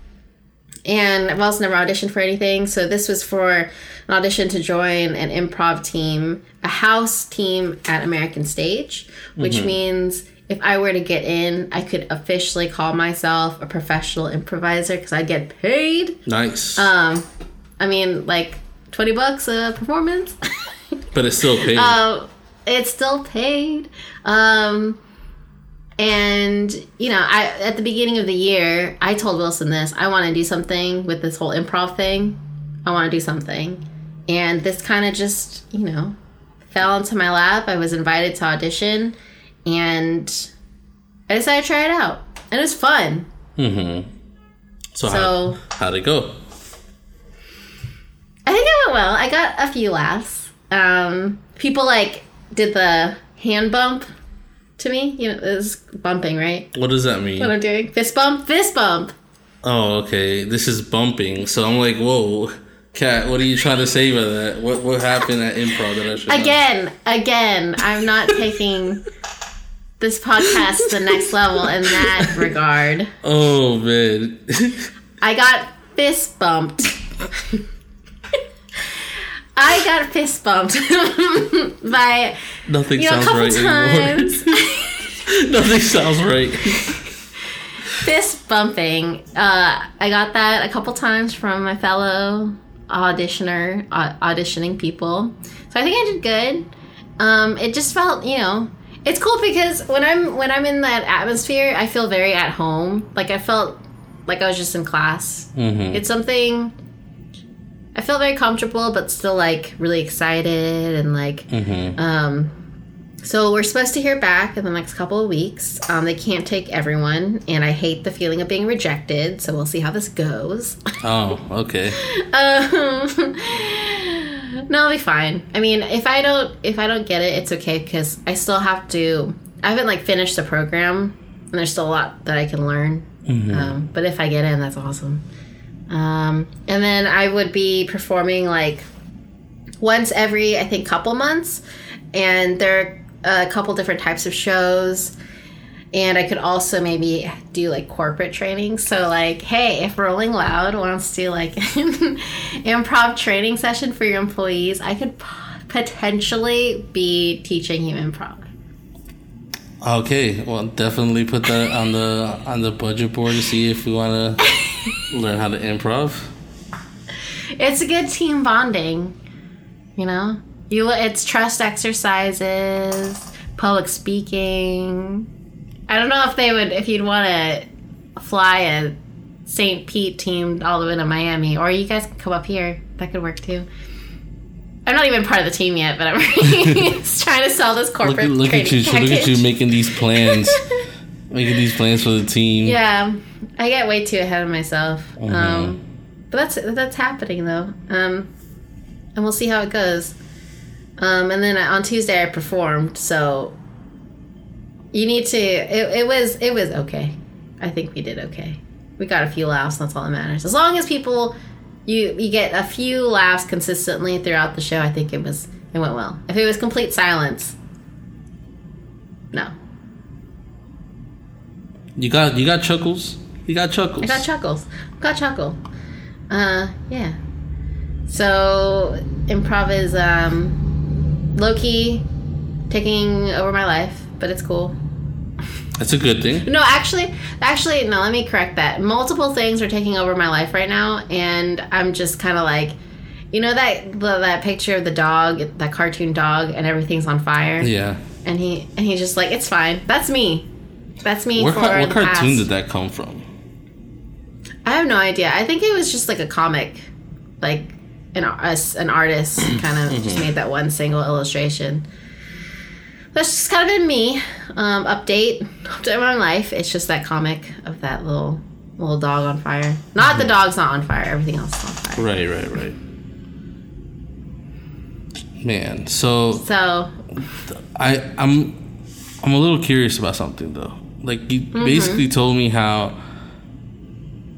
And I've also never auditioned for anything. So this was for an audition to join an improv team, a house team at American Stage, which means if I were to get in, I could officially call myself a professional improviser because I get paid. nice, Um, I mean, like twenty bucks a performance. <laughs> but it's still paid. um, it's still paid. Um, and you know, I at the beginning of the year, I told Wilson this. I want to do something with this whole improv thing. I want to do something, and this kind of just you know fell into my lap. I was invited to audition, and I decided to try it out, and it was fun. mm-hmm. So, So- how, how'd it go? I think it went well. I got a few laughs. Um, people like did the hand bump to me. You know, it was bumping, right? What does that mean? What I'm doing? Fist bump, fist bump. Oh, okay. This is bumping. So I'm like, whoa, Kat, what are you trying to say by that? What what happened at improv that I should? Again, again, I'm not taking this podcast to the next level in that regard. Oh man. I got fist bumped. I got fist bumped <laughs> by Nothing you know sounds right anymore. <laughs> Nothing sounds right. fist bumping. Uh, I got that a couple times from my fellow auditioner, au- auditioning people. So I think I did good. Um, it just felt, you know, it's cool because when I'm when I'm in that atmosphere, I feel very at home. Like I felt like I was just in class. Mm-hmm. It's something. I felt very comfortable, but still like really excited and like Mm-hmm. um, so we're supposed to hear back in the next couple of weeks. Um, they can't take everyone, and I hate the feeling of being rejected. So we'll see how this goes. <laughs> Oh, okay. um, <laughs> no, I'll be fine. I mean, if I don't, if I don't get it, it's okay because I still have to. I haven't like finished the program, and there's still a lot that I can learn. Um, but if I get in, that's awesome. Um, and then I would be performing like once every I think couple months, and there are a couple different types of shows. And I could also maybe do like corporate training. So like, hey, if Rolling Loud wants to like <laughs> improv training session for your employees, I could p- potentially be teaching you improv. Okay, well, definitely put that on the on the budget board to see if we want to <laughs> learn how to improv. It's a good team bonding, you know. You it's trust exercises, public speaking. I don't know if they would if you'd want to fly a St. Pete team all the way to Miami, or you guys can come up here. That could work too. I'm not even part of the team yet, but I'm <laughs> trying to sell this corporate at- look at you! Look at you making these plans, <laughs> making these plans for the team. Yeah, I get way too ahead of myself. Mhm. Um, but that's that's happening though, um, and we'll see how it goes. Um, and then on Tuesday I performed, so you need to. It, it was it was okay. I think we did okay. We got a few laughs. That's all that matters. As long as people, you you get a few laughs consistently throughout the show. I think it was it went well. If it was complete silence, no. You got you got chuckles. You got chuckles. I got chuckles. Got chuckle. Uh, yeah. So improv is um, low key taking over my life, but it's cool. That's a good thing. No, actually, actually, no. Let me correct that. Multiple things are taking over my life right now, and I'm just kind of like, you know that that picture of the dog, that cartoon dog, and everything's on fire, Yeah. and he and he's just like, it's fine. That's me. That's me Where, ca- what the cartoon past. did that come from? I have no idea. I think it was just like a comic, like an us an artist <clears throat> kind of just mm-hmm. made that one single illustration. that's just kind of been me. Um, update, update my life. It's just that comic of that little little dog on fire. Not the mm-hmm. dog's not on fire. Everything else is on fire. Right, right, right. Man, so So I I'm I'm a little curious about something though. Like you mm-hmm. basically told me how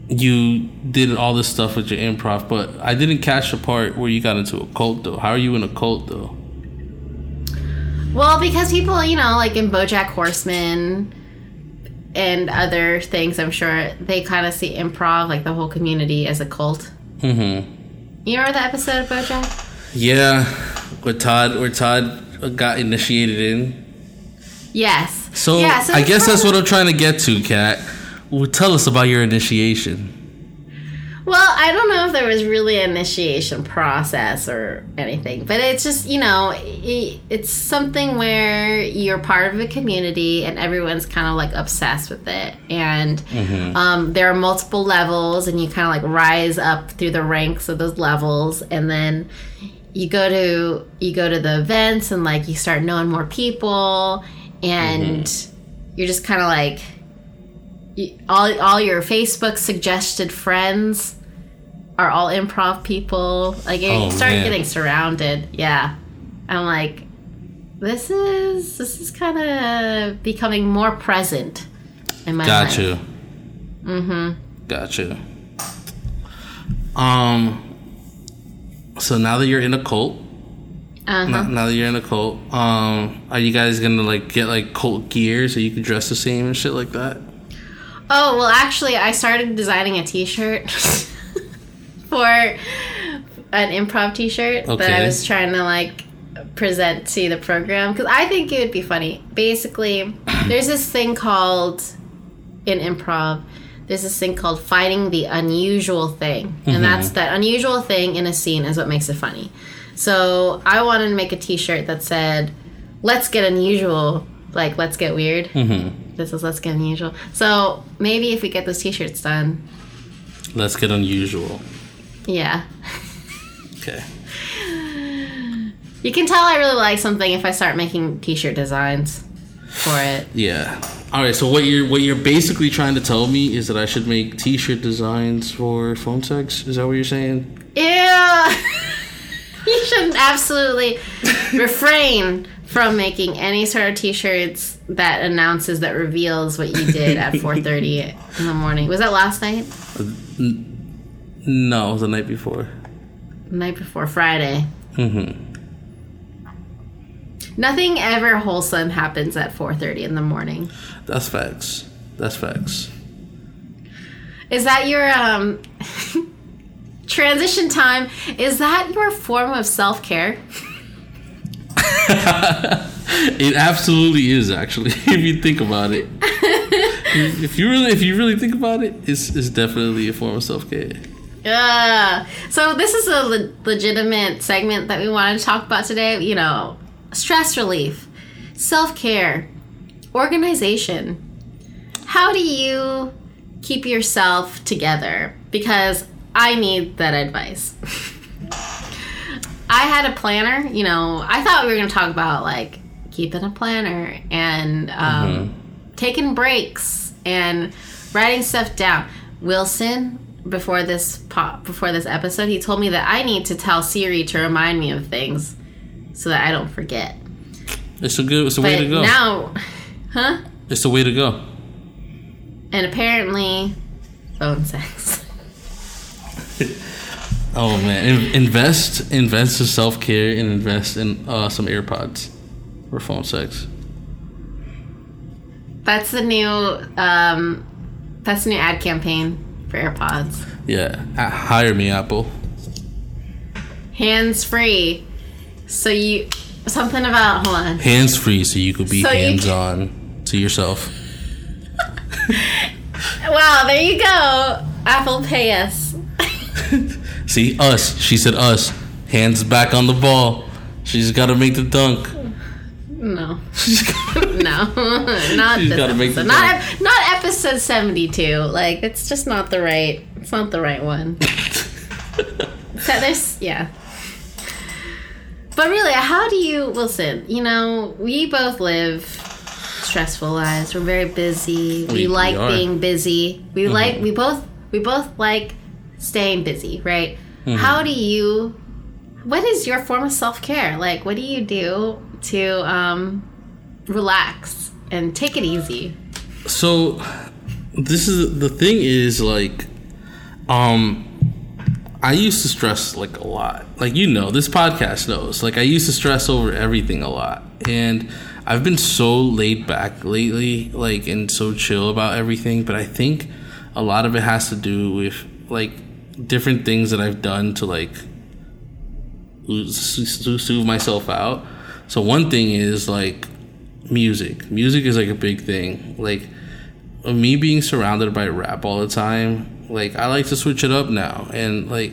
you did all this stuff with your improv, but I didn't catch the part where you got into a cult though. How are you in a cult though? Well, because people, you know, like in BoJack Horseman and other things, I'm sure they kind of see improv, like the whole community, as a cult. Mm-hmm. You remember that episode of BoJack? Yeah, where Todd where Todd got initiated in. Yes. So, yeah, so I guess that's what I'm trying to get to, Kat. Well, tell us about your initiation. Well, I don't know if there was really an initiation process or anything, but it's just, you know, i it's something where you're part of a community and everyone's kind of like obsessed with it. And um, there are multiple levels, and you kind of like rise up through the ranks of those levels. And then you go to you go to the events and like you start knowing more people and you're just kind of like all all your Facebook suggested friends are all improv people. Like you Oh, start man. getting surrounded. Yeah, I'm like, this is this is kind of becoming more present in my Got life. you. Mm-hmm. Got you. Um. So now that you're in a cult, Uh-huh. now, now that you're in a cult, um, are you guys gonna like get like cult gear so you can dress the same and shit like that? Oh well, actually, I started designing a T-shirt <laughs> for an improv T-shirt that I was trying to like present to the program because I think it would be funny. Basically, <clears throat> there's this thing called in improv. There's this thing called finding the unusual thing, and that's that unusual thing in a scene is what makes it funny. So I wanted to make a T-shirt that said, "Let's get unusual," like "Let's get weird." Mm-hmm. This is let's get unusual. So maybe if we get those t-shirts done, Let's get unusual. yeah. Okay. You can tell I really like something if I start making t-shirt designs for it. Yeah. All right. So what you're what you're basically trying to tell me is that I should make T-shirt designs for phone sex. Is that what you're saying? Ew! <laughs> you should absolutely refrain from making any sort of t-shirts that announces that reveals what you did at <laughs> 4:30 in the morning. Was that last night? No, it was the night before. The night before Friday. Mm-hmm. Nothing ever wholesome happens at 4:30 in the morning. That's facts. That's facts. Is that your um <laughs> transition time? Is that your form of self-care? <laughs> It absolutely is actually, <laughs> if you think about it. if you really if you really think about it, it's, it's definitely a form of self care. Yeah. So this is a le- legitimate segment that we wanted to talk about today. You know, stress relief, self-care, organization. How do you keep yourself together? Because I need that advice. I had a planner, you know, I thought we were going to talk about like keeping a planner and um, taking breaks and writing stuff down. Wilson, before this pop, before this episode, he told me that I need to tell Siri to remind me of things so that I don't forget. It's a good. It's a way to go. now, huh? it's a way to go. And apparently, phone sex. <laughs> Oh man, In- invest invest in self care and invest in uh, some AirPods for phone sex. That's the new, um, that's the new ad campaign for AirPods. Yeah, Uh, hire me, Apple. Hands free. So you, something about, hold on. Hands free, so you could be So hands on to yourself. <laughs> Wow, there you go. Apple Pay us. <laughs> See us. She said us. Hands back on the ball. She's got to make the dunk. No. <laughs> No, not She's this gotta make the episode. Not, ep- not episode seventy-two. Like it's just not the right. It's not the right one. <laughs> so there's yeah. But really, how do you listen? You know, we both live stressful lives. We're very busy. We, We- we like are. being busy. We Mm-hmm. like we both we both like staying busy, right? Mm-hmm. How do you what is your form of self-care? Like what do you do to um relax and take it easy? So this is the thing is like um I used to stress like a lot. Like you know, this podcast knows. Like I used to stress over everything a lot. And I've been so laid back lately, like and so chill about everything, but I think a lot of it has to do with like different things that I've done to like soothe myself out. So one thing is like music. Music is like a big thing. Like me being surrounded by rap all the time, like I like to switch it up now, and like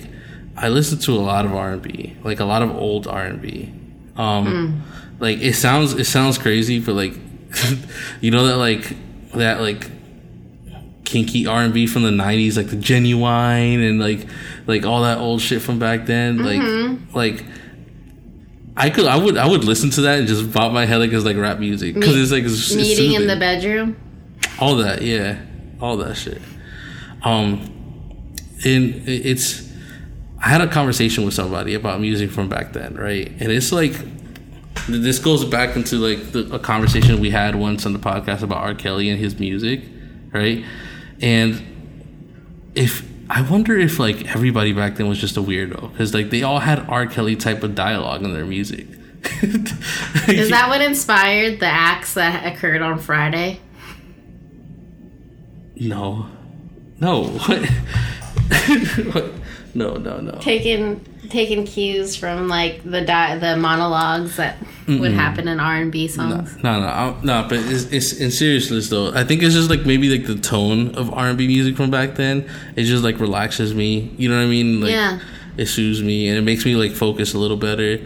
I listen to a lot of R and B, like a lot of old R and B. Um, like it sounds it sounds crazy, but like <laughs> you know that like that like kinky R and B from the '90s, like the genuine and like like all that old shit from back then, like like. I could, I would, I would listen to that and just bob my head like it's like rap music because it's like it's, it's Meeting in the bedroom? all that yeah. All that shit. Um and it's i had a conversation with somebody about music from back then right? And it's like this goes back into like the, a conversation we had once on the podcast about r. Kelly and his music right and if i wonder if like everybody back then was just a weirdo because like they all had r kelly type of dialogue in their music <laughs> Is that what inspired the acts that occurred on Friday? No. No. <laughs> What? <laughs> what? No, no, no. Taking taking cues from like the di- the monologues that would happen in R and B songs. No, no, I- no. But it's, it's in seriousness though. I think it's just like maybe like the tone of R and B music from back then. It just like relaxes me. You know what I mean? Like, Yeah. It soothes me and it makes me like focus a little better.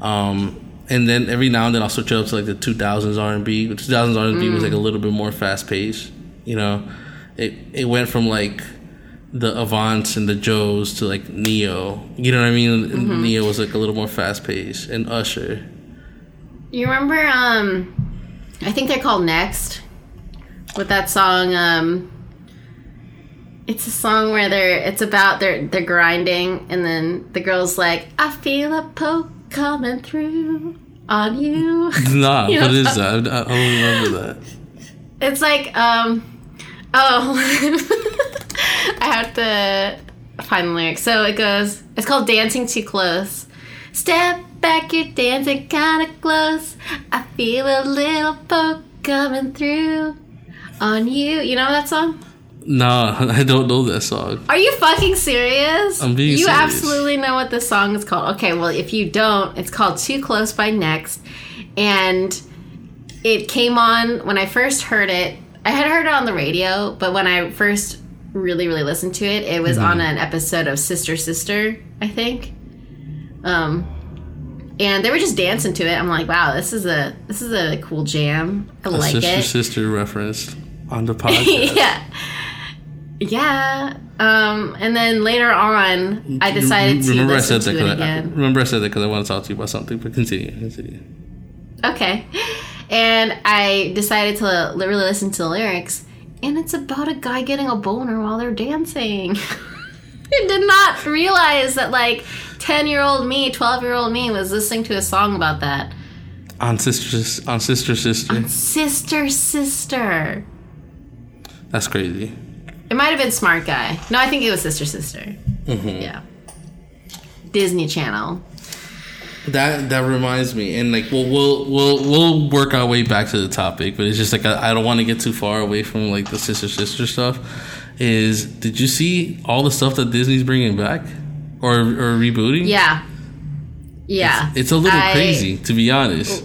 Um, and then every now and then I'll switch it up to like the 2000s R and B. The 2000s R and B was like a little bit more fast paced. You know, it it went from like the Avants and the Joes to like Ne-Yo. You know what I mean? Ne-Yo was like a little more fast paced and Usher. You remember? Um, I think they're called Next with that song. Um, it's a song where they're it's about they're they're grinding and then the girl's like, I feel a poke coming through on you. <laughs> Nah, <laughs> You what is that? I I don't remember that. It's like, um, oh, <laughs> I have to find the lyrics. So it goes, it's called Dancing Too Close. Step back, you're dancing kind of close. I feel a little poke coming through on you. You know that song? No, <laughs> I don't know that song. Are you fucking serious? I'm being You serious. absolutely know what this song is called. Okay, well, if you don't, it's called Too Close by Next. And it came on when I first heard it. I had heard it on the radio, but when I first really, really listened to it, it was Mm-hmm. on an episode of Sister Sister, I think. Um, and they were just dancing to it. I'm like, wow, this is a this is a cool jam. I A like sister it. sister sister referenced on the <laughs> podcast. yeah. Yeah. Um, and then later on, I decided to remember I listen said that to it 'cause I, remember I said that because I want to talk to you about something. But continue, continue. Okay. And I decided to really listen to the lyrics, and it's about a guy getting a boner while they're dancing. <laughs> I did not realize that, like, 10 year old me, 12 year old me was listening to a song about that. On sister, on sister, sister. Sister, sister. That's crazy. It might have been Smart Guy. No, I think it was Sister, Sister. Mm-hmm. Yeah. Disney Channel. That that reminds me, and like we'll we'll we'll we'll work our way back to the topic, but it's just like I, I don't want to get too far away from like the sister sister stuff. Is did you see all the stuff that Disney's bringing back or or rebooting? Yeah. Yeah. it's a little I- crazy to be honest.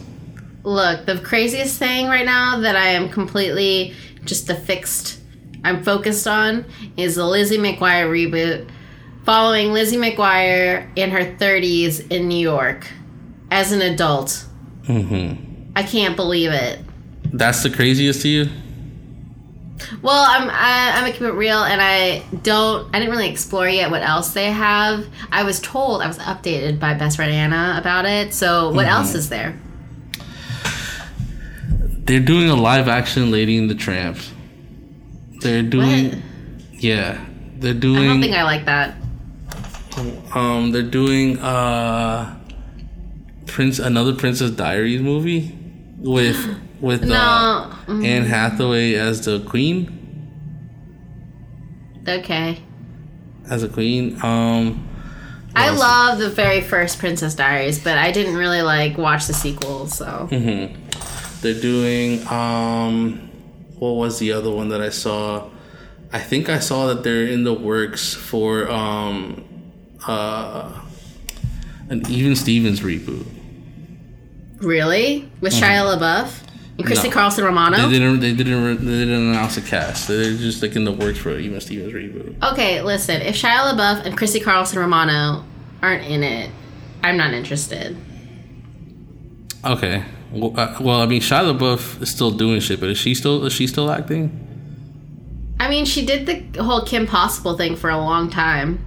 Look, the craziest thing right now that I am completely just a fixed, I'm focused on is the Lizzie McGuire reboot, following Lizzie McGuire in her 30s in New York as an adult. hmm I can't believe it. That's the craziest to you. Well, I'm I, I'm gonna keep it real, and I don't. I didn't really explore yet what else they have. I was told I was updated by best friend Anna about it. So what Mm-hmm. else is there? They're doing a live action Lady and the Tramp. They're doing What? yeah. They're doing. I don't think I like that. Um they're doing uh Prince another Princess Diaries movie with <gasps> with No. uh, Mm, Anne Hathaway as the queen Okay. as a queen. Um I else? love the very first Princess Diaries, but I didn't really like watch the sequels. So Mm-hmm. They're doing um what was the other one that I saw? I think I saw that they're in the works for um uh an Even Stevens reboot. really, with Shia LaBeouf and Christy No. Carlson Romano. They didn't they didn't they didn't announce a cast. They're just like in the works for Even Stevens reboot. Okay, listen. If Shia LaBeouf and Christy Carlson Romano aren't in it, I'm not interested. Okay. Well, uh, well, I mean, Shia LaBeouf is still doing shit, but is she still is she still acting? I mean, she did the whole Kim Possible thing for a long time.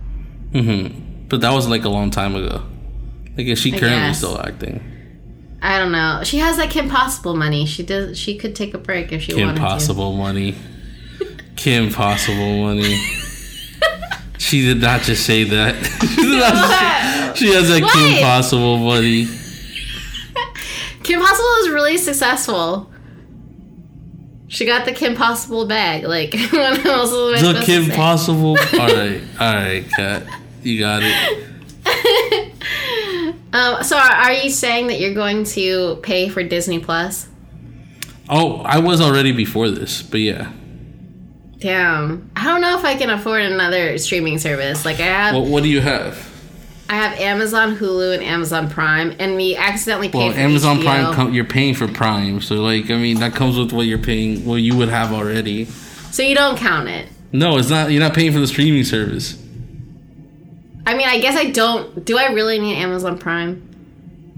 Mm-hmm. But that was like a long time ago. Like, is she currently still acting? I don't know. She has that Kim Possible money. She does. She could take a break if she wanted. Kim wanted Possible money. <laughs> Kim Possible money. <laughs> She did not just say that. <laughs> she, did just- she has that Kim Possible money. Kim Possible is really successful. She got the Kim Possible bag. Like, what else was I The Kim? Possible. All right, all right, Kat, you got it. <laughs> Um, so, are, you saying that you're going to pay for Disney Plus? Oh, I was already before this, but yeah. Damn, I don't know if I can afford another streaming service. Like, I have, What What do you have? I have Amazon, Hulu, and Amazon Prime, and we accidentally paid Well, for Amazon HBO. Prime, com- you're paying for Prime, so like, I mean, that comes with what you're paying, what you would have already. so you don't count it. No, it's not. You're not paying for the streaming service. I mean, I guess I don't. Do I really need Amazon Prime?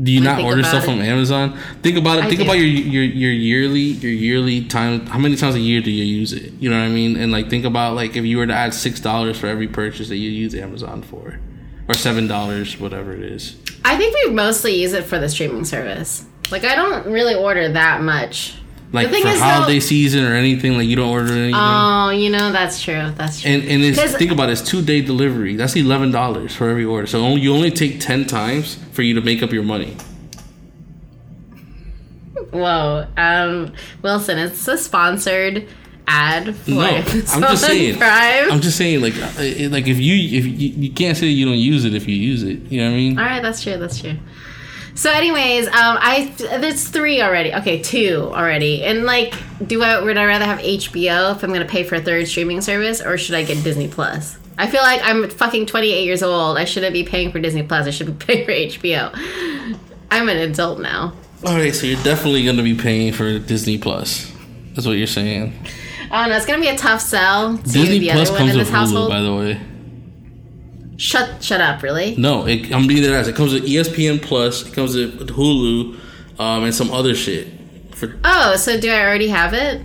Do you not order stuff it. from Amazon? Think about it. I think do. about your your your yearly your yearly time. How many times a year do you use it? You know what I mean? And like, think about like if you were to add six dollars for every purchase that you use Amazon for, or seven dollars, whatever it is. I think we mostly use it for the streaming service. Like, I don't really order that much. Like thing for is, though- holiday season or anything, like you don't order anything. Oh, you know that's true. That's true. And and it's think about it, it's two day delivery. That's eleven dollars for every order. So only, you only take ten times for you to make up your money. Whoa, um, Wilson, it's a sponsored ad for No, I'm just saying. Prime. I'm just saying, like, uh, like if you if you, you can't say you don't use it if you use it. You know what I mean? All right, that's true. That's true. So, anyways, um, I there's three already. Okay, two already. And like, do I would I rather have HBO if I'm gonna pay for a third streaming service, or should I get Disney Plus? I feel like I'm fucking 28 years old. I shouldn't be paying for Disney Plus. I should be <laughs> paying for HBO. I'm an adult now. All right, so you're definitely going to be paying for Disney Plus. That's what you're saying. I don't know. It's gonna be a tough sell to Disney the Plus other one comes in with this Hulu, household. by the way. Shut, shut up. Really? No, it, I'm being there as it comes with ESPN Plus. It comes with Hulu, um, and some other shit. For Oh, so do I already have it?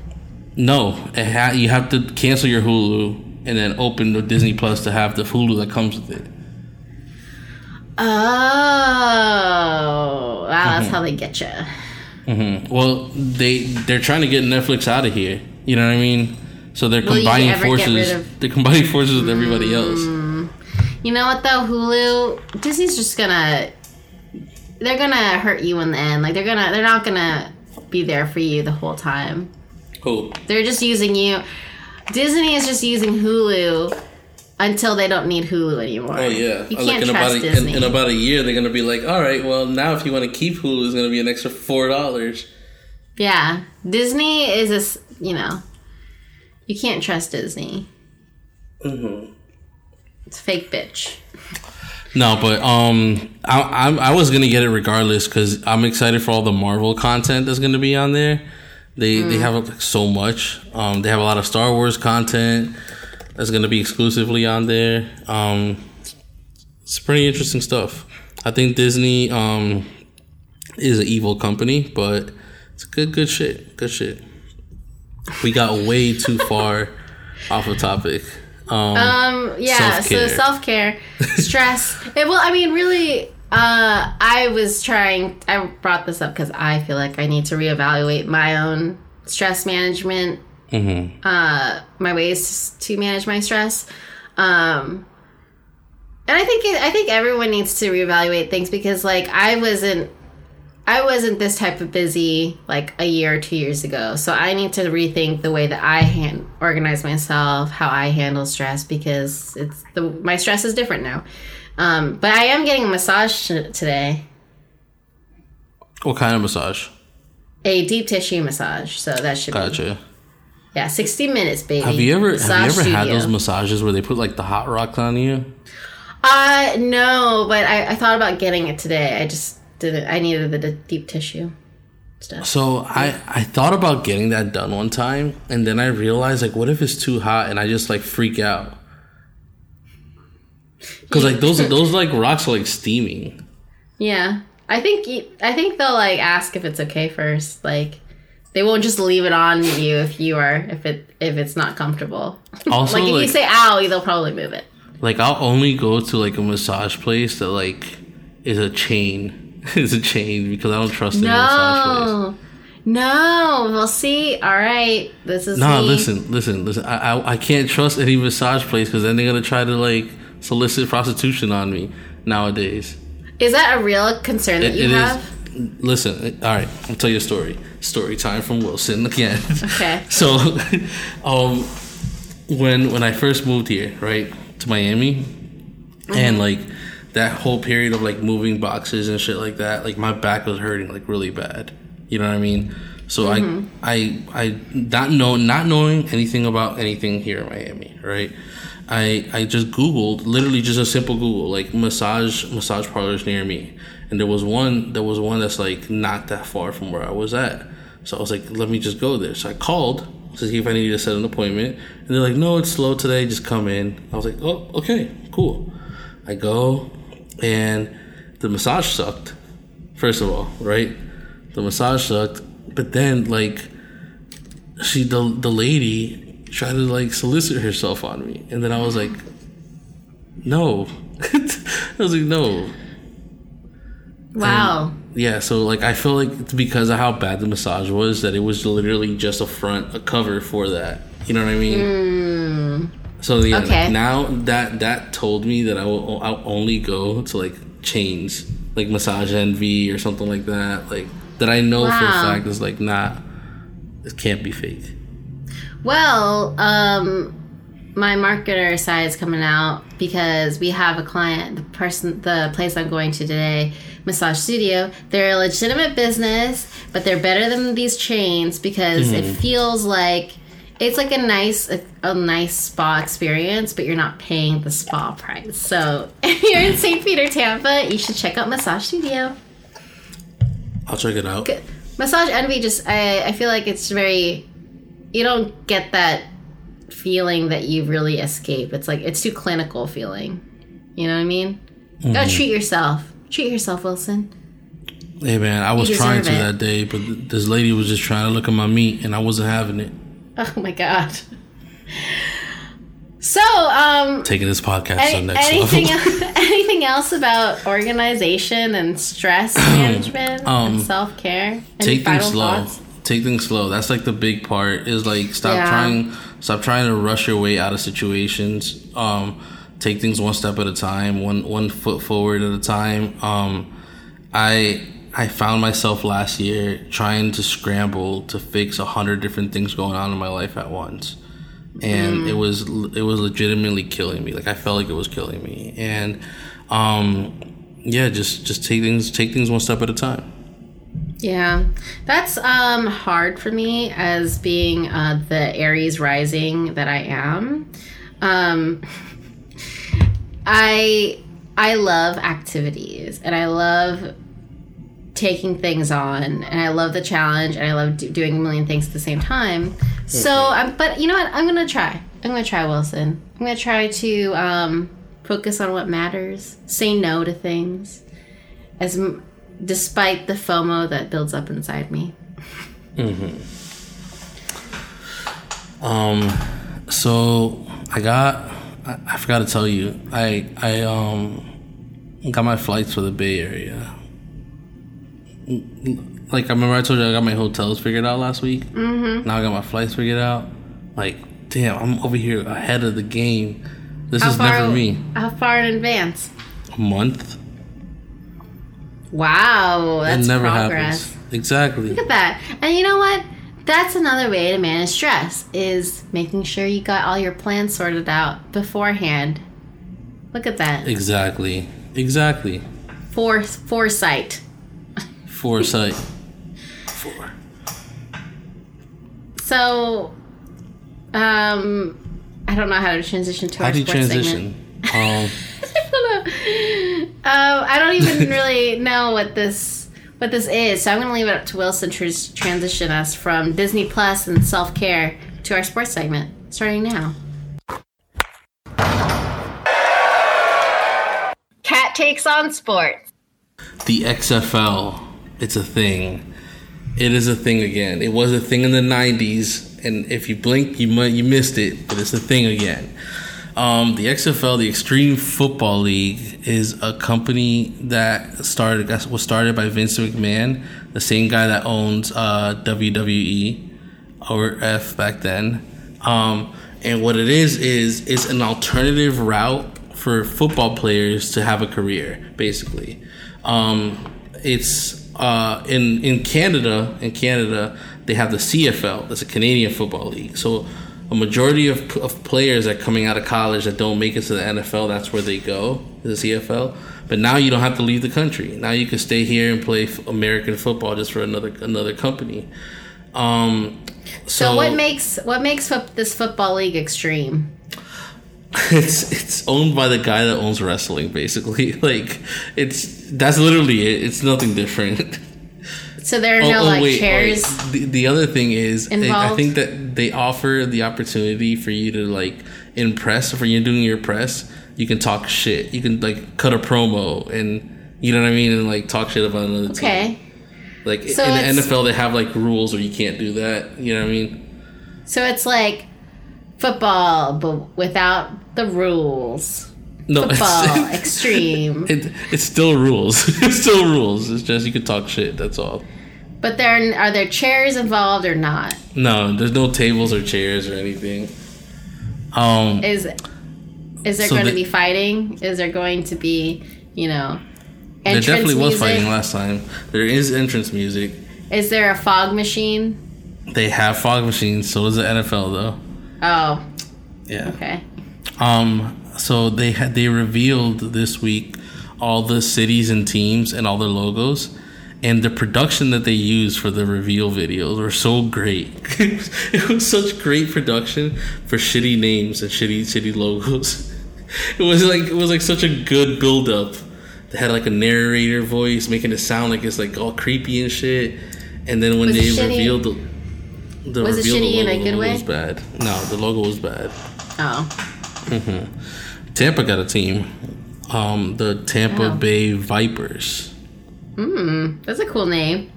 no, it ha- you have to cancel your Hulu and then open the Disney Plus to have the Hulu that comes with it. Oh, wow. That's Mm-hmm. how they get you. hmm Well, they they're trying to get Netflix out of here. You know what I mean? So they're Will combining ever get rid forces. of-. They're combining forces with everybody else. You know what though, Hulu, Disney's just gonna they're gonna hurt you in the end. Like they're gonna they're not gonna be there for you the whole time. Cool. They're just using you. Disney is just using Hulu until they don't need Hulu anymore. Oh yeah. You can't in trust about a, Disney. in about a year, they're gonna be like, all right, well now if you want to keep Hulu, it's gonna be an extra four dollars. yeah, Disney is this. You know, you can't trust Disney. Mm-hmm. It's fake bitch. No, but um, I I, I was gonna get it regardless because I'm excited for all the Marvel content that's gonna be on there. They they have like, so much. Um, they have a lot of Star Wars content that's gonna be exclusively on there. Um, it's pretty interesting stuff. I think Disney um is an evil company, but it's good good shit. Good shit. we got way too far <laughs> off of topic. Um, Um, yeah, Self-care. so self care, <laughs> stress. Eh, well, I mean, really, uh, I was trying, I brought this up because I feel like I need to reevaluate my own stress management, mhm. uh, my ways to manage my stress. Um, and I think it, I think everyone needs to reevaluate things because like I wasn't I wasn't this type of busy like a year or two years ago. So I need to rethink the way that I hand organize myself, how I handle stress because it's the my stress is different now. Um, but I am getting a massage t- today, What kind of massage? a deep tissue massage. So that should be Gotcha. yeah, sixty minutes, baby. Have you ever have you ever had those massages where they put like the hot rocks on you? Uh no, but I, I thought about getting it today. I just didn't. I needed the d- deep tissue stuff. So I I thought about getting that done one time, and then I realized like, what if it's too hot and I just like freak out? Because like those those like rocks are like steaming. Yeah, I think I think they'll like ask if it's okay first. Like they won't just leave it on you if you are if it if it's not comfortable. <laughs> Also, like if like, you say "ow," they'll probably move it. like I'll only go to like a massage place that like is a chain. <laughs> is a change because I don't trust any massage place. No, no. We'll see. All right, this is Nah, me. listen, listen, listen. I I, I can't trust any massage place because then they're gonna try to like solicit prostitution on me nowadays. Is that a real concern that It- you it is- have? Listen, it- all right. I'll tell you a story. Story time from Wilson again. Okay. <laughs> so, <laughs> um, when when I first moved here, right to Miami, and like that whole period of like moving boxes and shit like that, like my back was hurting like really bad. You know what I mean? So I mm-hmm. I I not know not knowing anything about anything here in Miami, right? I I just googled literally just a simple Google like massage massage parlors near me, and there was one there was one that's like not that far from where I was at. So I was like, let me just go there. So I called to see if I needed to set an appointment, and they're like, no, it's slow today. Just come in. I was like, oh, okay, cool. I go, and the massage sucked. First of all, right? The massage sucked, but then like she the the lady tried to like solicit herself on me, and then I was like, no. <laughs> I was like, no. Wow. Yeah, so like I feel like it's because of how bad the massage was that it was literally just a front, a cover for that. You know what I mean? Hmm. So yeah, like, now that that told me that I will I'll only go to like chains like Massage Envy or something like that, like that I know for a fact is like not it can't be fake. Well, um, my marketer side is coming out because we have a client, the person, the place I'm going to today, Massage Studio. They're a legitimate business, but they're better than these chains because it feels like it's like a nice, a, a nice spa experience, but you're not paying the spa price. So <laughs> if you're in St. Peter, Tampa, you should check out Massage Studio. I'll check it out. Massage Envy just I, I feel like it's very you don't get that feeling that you really escape. It's like it's too clinical feeling. You know what I mean? Mm-hmm. Gotta treat yourself. Treat yourself, Wilson. Hey man, I was trying to it. that day, but th- this lady was just trying to look at my meat, and I wasn't having it. <laughs> Oh my god. So, um Taking this podcast to the next anything level. el- <laughs> anything else about organization and stress <clears throat> management Um, and self care? take things slow. Take things slow. That's like the big part. Is like stop Yeah. trying. Stop trying to rush your way out of situations. Um, take things one step at a time. One one foot forward at a time. Um, I I found myself last year trying to scramble to fix a hundred different things going on in my life at once, and it was it was legitimately killing me. Like I felt like it was killing me, and um, yeah, just just take things take things one step at a time. Yeah, that's um hard for me as being uh, the Aries rising that I am. Um, <laughs> I I love activities and I love taking things on and I love the challenge and I love do- doing a million things at the same time. So, I'm, but you know what? I'm gonna try. I'm gonna try Wilson. I'm gonna try to um, focus on what matters. Say no to things as m- despite the FOMO that builds up inside me. Um, so I got. I, I forgot to tell you. I I um got my flights for the Bay Area. Like I remember I told you I got my hotels figured out last week. Mm-hmm. Now I got my flights figured out. Like damn, I'm over here ahead of the game. This is never me. How far in advance? A month. Wow, that's it never progress. happens. Exactly. Look at that. And you know what? That's another way to manage stress is making sure you got all your plans sorted out beforehand. Look at that. Exactly. Exactly. For foresight. Foresight. Four. So um I don't know how to transition to How our do you sports transition? segment. Um, I don't know. Um, I don't even really know what this what this is, so I'm going to leave it up to Wilson to tr- transition us from Disney Plus and self care to our sports segment, starting now. Cat takes on sports. the XFL. It's a thing. It is a thing again. It was a thing in the '90s, and if you blink, you might you missed it. But it's a thing again. Um, the XFL, the Extreme Football League, is a company that started was started by Vince McMahon, the same guy that owns uh, WWE or F back then. Um, and what it is is it's an alternative route for football players to have a career, basically. Um, it's uh, in in Canada. In Canada, they have the CFL. That's a Canadian Football League. So a majority of, of players that are coming out of college that don't make it to the NFL, that's where they go, the CFL. But now you don't have to leave the country. Now you can stay here and play American football just for another another company. Um, so, So, what makes what makes this football league extreme? <laughs> it's it's owned by the guy that owns wrestling, basically. <laughs> Like it's that's literally it. It's nothing different. <laughs> So there are oh, no oh, like oh, chairs. oh. The, the other thing is, I- I think that they offer the opportunity for you to like impress. For you doing your press, you can talk shit. You can like cut a promo, and you know what I mean, and like talk shit about another team. Okay. Like So in the NFL, they have like rules where you can't do that. You know what I mean? So it's like football, but without the rules. No, Football, <laughs> extreme. <laughs> It, it's still rules. <laughs> it's still rules. It's just you can talk shit. That's all. But there are there chairs involved or not? No, there's no tables or chairs or anything. Um, Is is there So going to be fighting? Is there going to be, you know, entrance music? there definitely was fighting last time. There is entrance music. Is there a fog machine? They have fog machines. So does the NFL though. Oh, Yeah. okay. Um. So they had they revealed this week all the cities and teams and all their logos. And the production that they used for the reveal videos were so great. <laughs> it was such great production for shitty names and shitty shitty logos. <laughs> It was like it was like such a good build up. They had like a narrator voice making it sound like it's like all creepy and shit. And then when Was they revealed the the Was it shitty in a good way? was bad. No, the logo was bad. Oh, Tampa got a team. Um, the Tampa Oh. Bay Vipers. hmm, that's a cool name.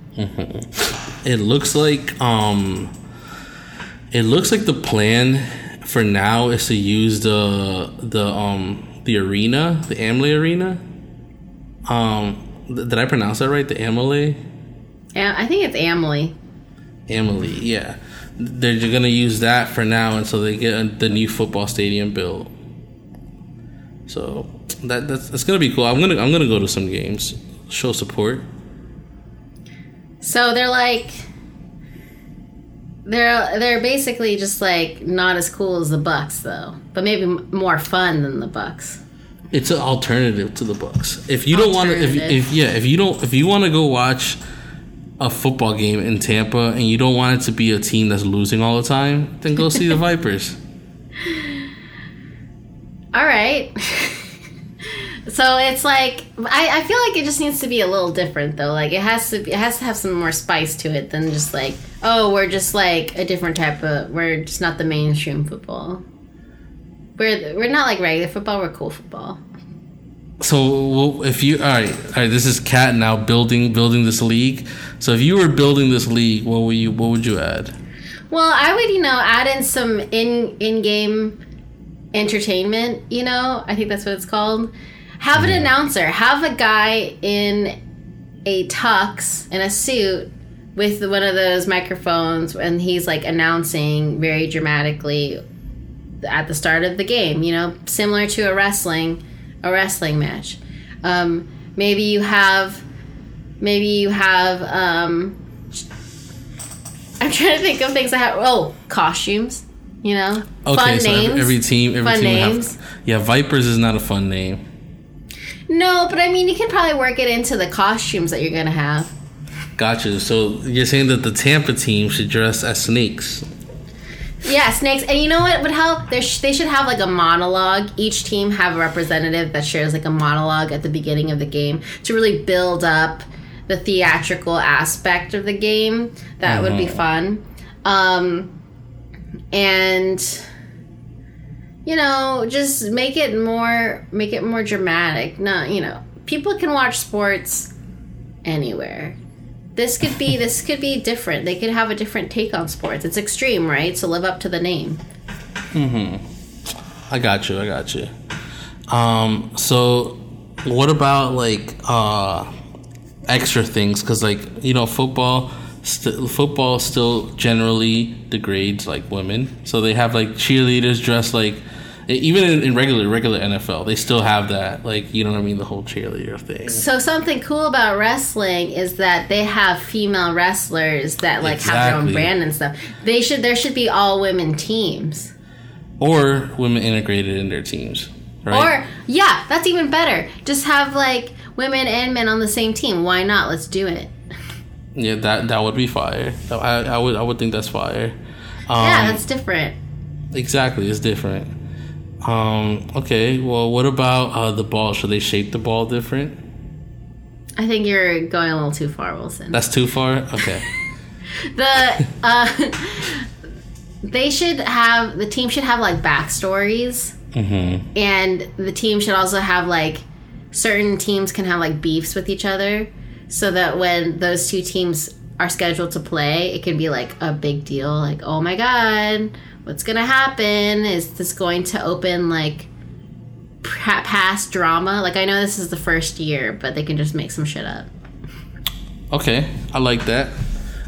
It looks like um it looks like the plan for now is to use the the um the arena, the Amley Arena. Um th- did I pronounce that right? The Amley? Yeah, I think it's Emily. Yeah. They're gonna use that for now until they get the new football stadium built. So that that's, that's gonna be cool. I'm gonna I'm gonna go to some games, show support. So they're like they're they're basically just like not as cool as the Bucks though, but maybe more fun than the Bucks. It's an alternative to the Bucks. If you don't want to, if, if yeah, if you don't, if you want to go watch a football game in Tampa and you don't want it to be a team that's losing all the time, then go see the <laughs> Vipers. All right. <laughs> so it's like I, I feel like it just needs to be a little different though. Like it has to it has to have some more spice to it than just like oh we're just like a different type of we're just not the mainstream football. We're we're not like regular football. We're cool football. So if you all right, all right, this is Cat now building building this league. So if you were building this league, what would you what would you add? Well, I would, you know, add in some in in game entertainment. You know, I think that's what it's called. Have an announcer. Have a guy in a tux in a suit with one of those microphones, and he's like announcing very dramatically at the start of the game. You know, similar to a wrestling a wrestling match. Um, maybe you have maybe you have um, I'm trying to think of things that have oh costumes. You know, Okay, fun so names. every, every team, every Fun team names. have. Yeah, Vipers is not a fun name. No, but I mean, you can probably work it into the costumes that you're gonna have. Gotcha. So you're saying that the Tampa team should dress as snakes? Yeah, snakes. And you know what would help? There sh- they should have like a monologue. Each team have a representative that shares like a monologue at the beginning of the game to really build up the theatrical aspect of the game. That would be fun. Um, and you know, just make it more make it more dramatic. Not you know, people can watch sports anywhere. This could be this could be different. They could have a different take on sports. It's extreme, right? So live up to the name. Mm-hmm. I got you. I got you. Um. So, what about like uh, extra things? Because like you know, football. St- football still generally degrades like women, so they have like cheerleaders dressed like even in, in regular regular NFL, they still have that like you know what I mean, the whole cheerleader thing. So something cool about wrestling is that they have female wrestlers that like have their own brand and stuff. They should there should be all women teams. Or women integrated in their teams, right? Or yeah, that's even better. Just have like women and men on the same team. Why not? Let's do it. yeah, that that would be fire. I, I would I would think that's fire. Um, yeah, that's different. Exactly, it's different. Um, okay, well, what about uh, the ball? Should they shape the ball different? I think you're going a little too far, Wilson. That's too far. Okay. <laughs> the uh they should have the team should have like backstories mm-hmm. and the team should also have like certain teams can have like beefs with each other so that when those two teams are scheduled to play it can be like a big deal like oh my god what's gonna happen is this going to open like past drama like i know this is the first year but they can just make some shit up Okay, I like that.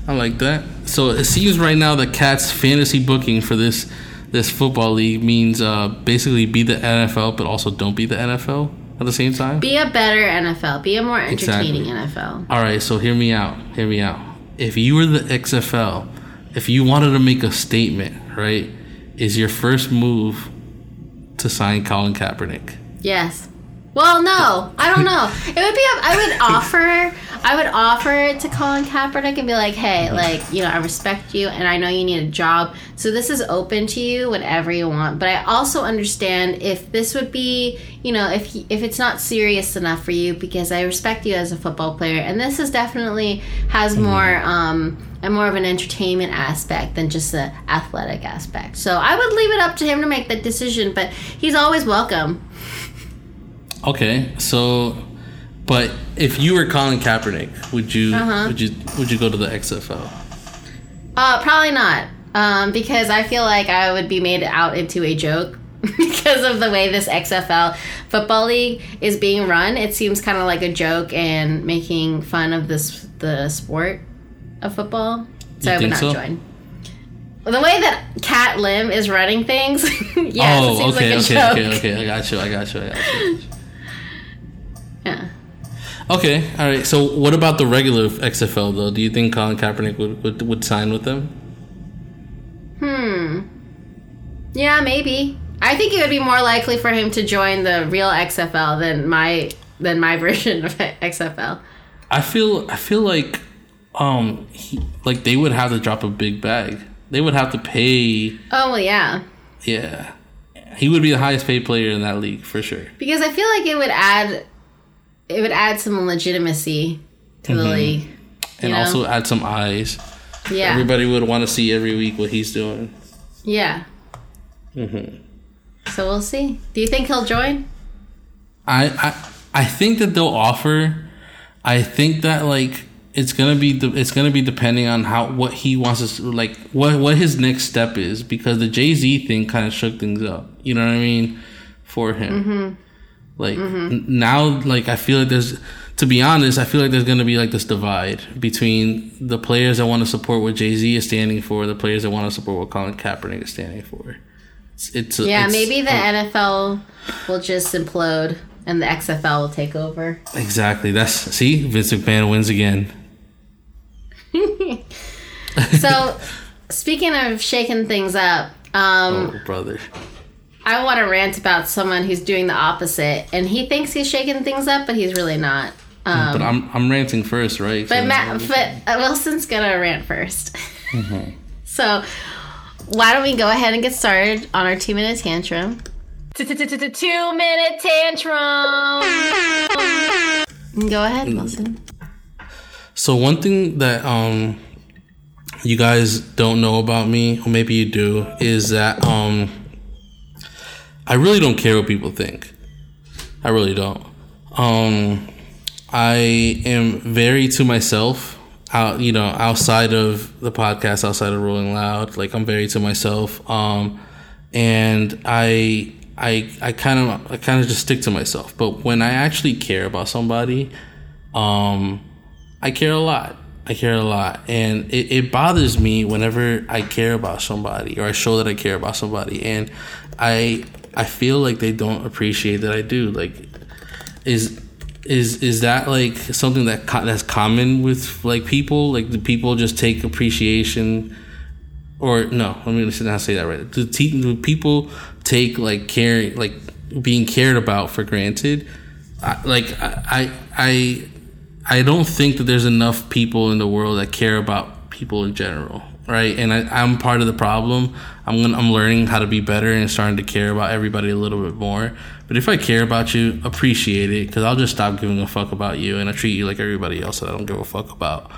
I like that. So it seems right now that Cat's fantasy booking for this this football league means uh, basically be the NFL, but also don't be the NFL at the same time. be a better nfl be a more entertaining Exactly. nfl All right, so hear me out. Hear me out. If you were the XFL, if you wanted to make a statement, right, is your first move to sign Colin Kaepernick? Yes. Well, no, I don't <laughs> know. It would be. I would offer. I would offer it to Colin Kaepernick and be like, "Hey, like, you know, I respect you, and I know you need a job, so this is open to you whatever you want. But I also understand if this would be, you know, if if it's not serious enough for you, because I respect you as a football player, and this is definitely has more um and more of an entertainment aspect than just the athletic aspect. So I would leave it up to him to make that decision, but he's always welcome. Okay, so, but if you were Colin Kaepernick, would you Uh-huh. would you would you go to the XFL? Uh, probably not. Um, because I feel like I would be made out into a joke <laughs> because of the way this XFL football league is being run. It seems kind of like a joke and making fun of this the sport of football. So You I would not so? join. The way that Cat Lim is running things, <laughs> it oh, seems okay, like a okay, joke. okay, okay. I got you. I got you. I got you. Yeah. Okay, all right. So, what about the regular XFL though? Do you think Colin Kaepernick would would, would sign with them? Hmm. Yeah, maybe. I think it would be more likely for him to join the real XFL than my than my <laughs> version of XFL. I feel I feel like um he, like they would have to drop a big bag. They would have to pay. Oh well, yeah. Yeah, he would be the highest paid player in that league for sure. Because I feel like it would add it would add some legitimacy to the league. Mm-hmm. And know? also add some eyes. Yeah. Everybody would want to see every week what he's doing. yeah. Mm-hmm. So we'll see. Do you think he'll join? I, I I think that they'll offer. I think that like it's gonna be de- it's gonna be depending on how what he wants us to like what what his next step is because the Jay Z thing kind of shook things up. You know what I mean for him. Like n- now, like I feel like there's to be honest, I feel like there's gonna be like this divide between the players that want to support what Jay Z is standing for, the players that want to support what Colin Kaepernick is standing for. It's, it's Yeah, it's- maybe the NFL will just implode and the XFL will take over. exactly. That's see, Vince McMahon wins again. <laughs> <laughs> So, speaking of shaking things up, um, Oh brother. I want to rant about someone who's doing the opposite, and he thinks he's shaking things up, but he's really not. Um, But I'm I'm ranting first, right? but So- Matt, but uh, Wilson's gonna rant 1st <laughs> so, why don't we go ahead and get started on our two minute tantrum? Two minute tantrum. Go ahead, Wilson. So one thing that um you guys don't know about me, or maybe you do, is that um I really don't care what people think. I really don't. Um I am very to myself out you know, outside of the podcast, outside of Rolling Loud. Like I'm very to myself. Um and I I I kind of I kind of just stick to myself. But when I actually care about somebody, um I care a lot. I care a lot. And it, it bothers me whenever I care about somebody or I show that I care about somebody and I I feel like they don't appreciate that I do. Like is is is that like something that co- that's common with like people? Like do people just take appreciation or no, let me not say that right. Do, te- do people take like care like being cared about for granted? I, like I I I don't think that there's enough people in the world that care about people in general, right? And I, I'm part of the problem. I'm gonna, I'm learning how to be better and starting to care about everybody a little bit more. But if I care about you, appreciate it because I'll just stop giving a fuck about you and I treat you like everybody else that I don't give a fuck about.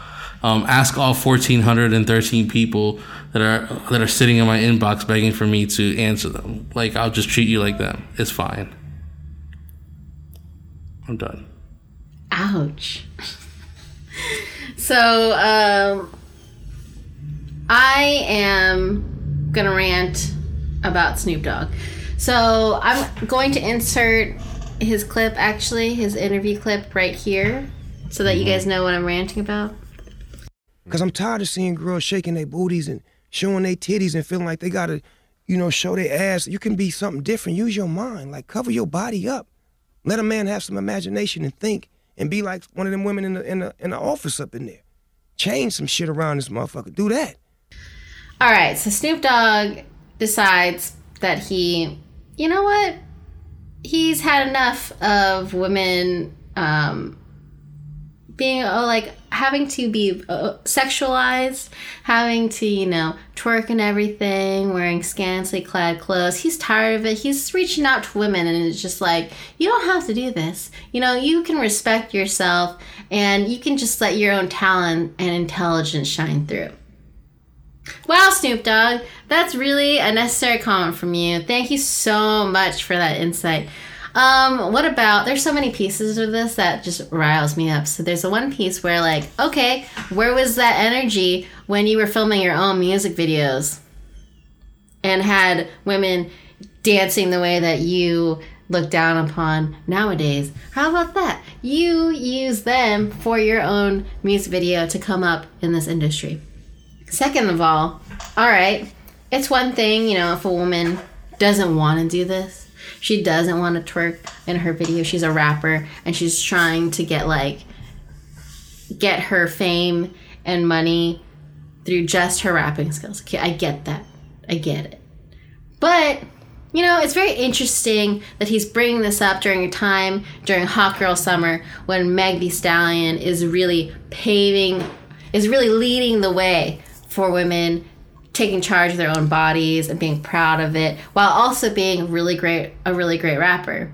Um, ask all 1,413 people that are that are sitting in my inbox begging for me to answer them. Like I'll just treat you like them. It's fine. I'm done. Ouch. <laughs> so, um, I am gonna rant about Snoop Dogg. So, I'm going to insert his clip, actually, his interview clip right here, so that you mm-hmm. guys know what I'm ranting about. Cause I'm tired of seeing girls shaking their booties and showing their titties and feeling like they gotta, you know, show their ass. You can be something different. Use your mind. Like cover your body up. Let a man have some imagination and think and be like one of them women in the in the in the office up in there. Change some shit around this motherfucker. Do that. All right, so Snoop Dogg decides that he, you know what? He's had enough of women um, being oh, like having to be uh, sexualized, having to, you know, twerk and everything, wearing scantily clad clothes. He's tired of it. He's reaching out to women and it's just like, you don't have to do this. You know, you can respect yourself and you can just let your own talent and intelligence shine through. Wow, Snoop Dogg, that's really a necessary comment from you. Thank you so much for that insight. Um, what about there's so many pieces of this that just riles me up. So there's the one piece where like, okay, where was that energy when you were filming your own music videos and had women dancing the way that you look down upon nowadays? How about that? You use them for your own music video to come up in this industry. Second of all, all right, it's one thing, you know, if a woman doesn't want to do this, she doesn't want to twerk in her video. She's a rapper and she's trying to get like get her fame and money through just her rapping skills. Okay, I get that. I get it. But you know, it's very interesting that he's bringing this up during a time during Hot Girl Summer when Meg Thee Stallion is really paving, is really leading the way for women taking charge of their own bodies and being proud of it while also being really great a really great rapper.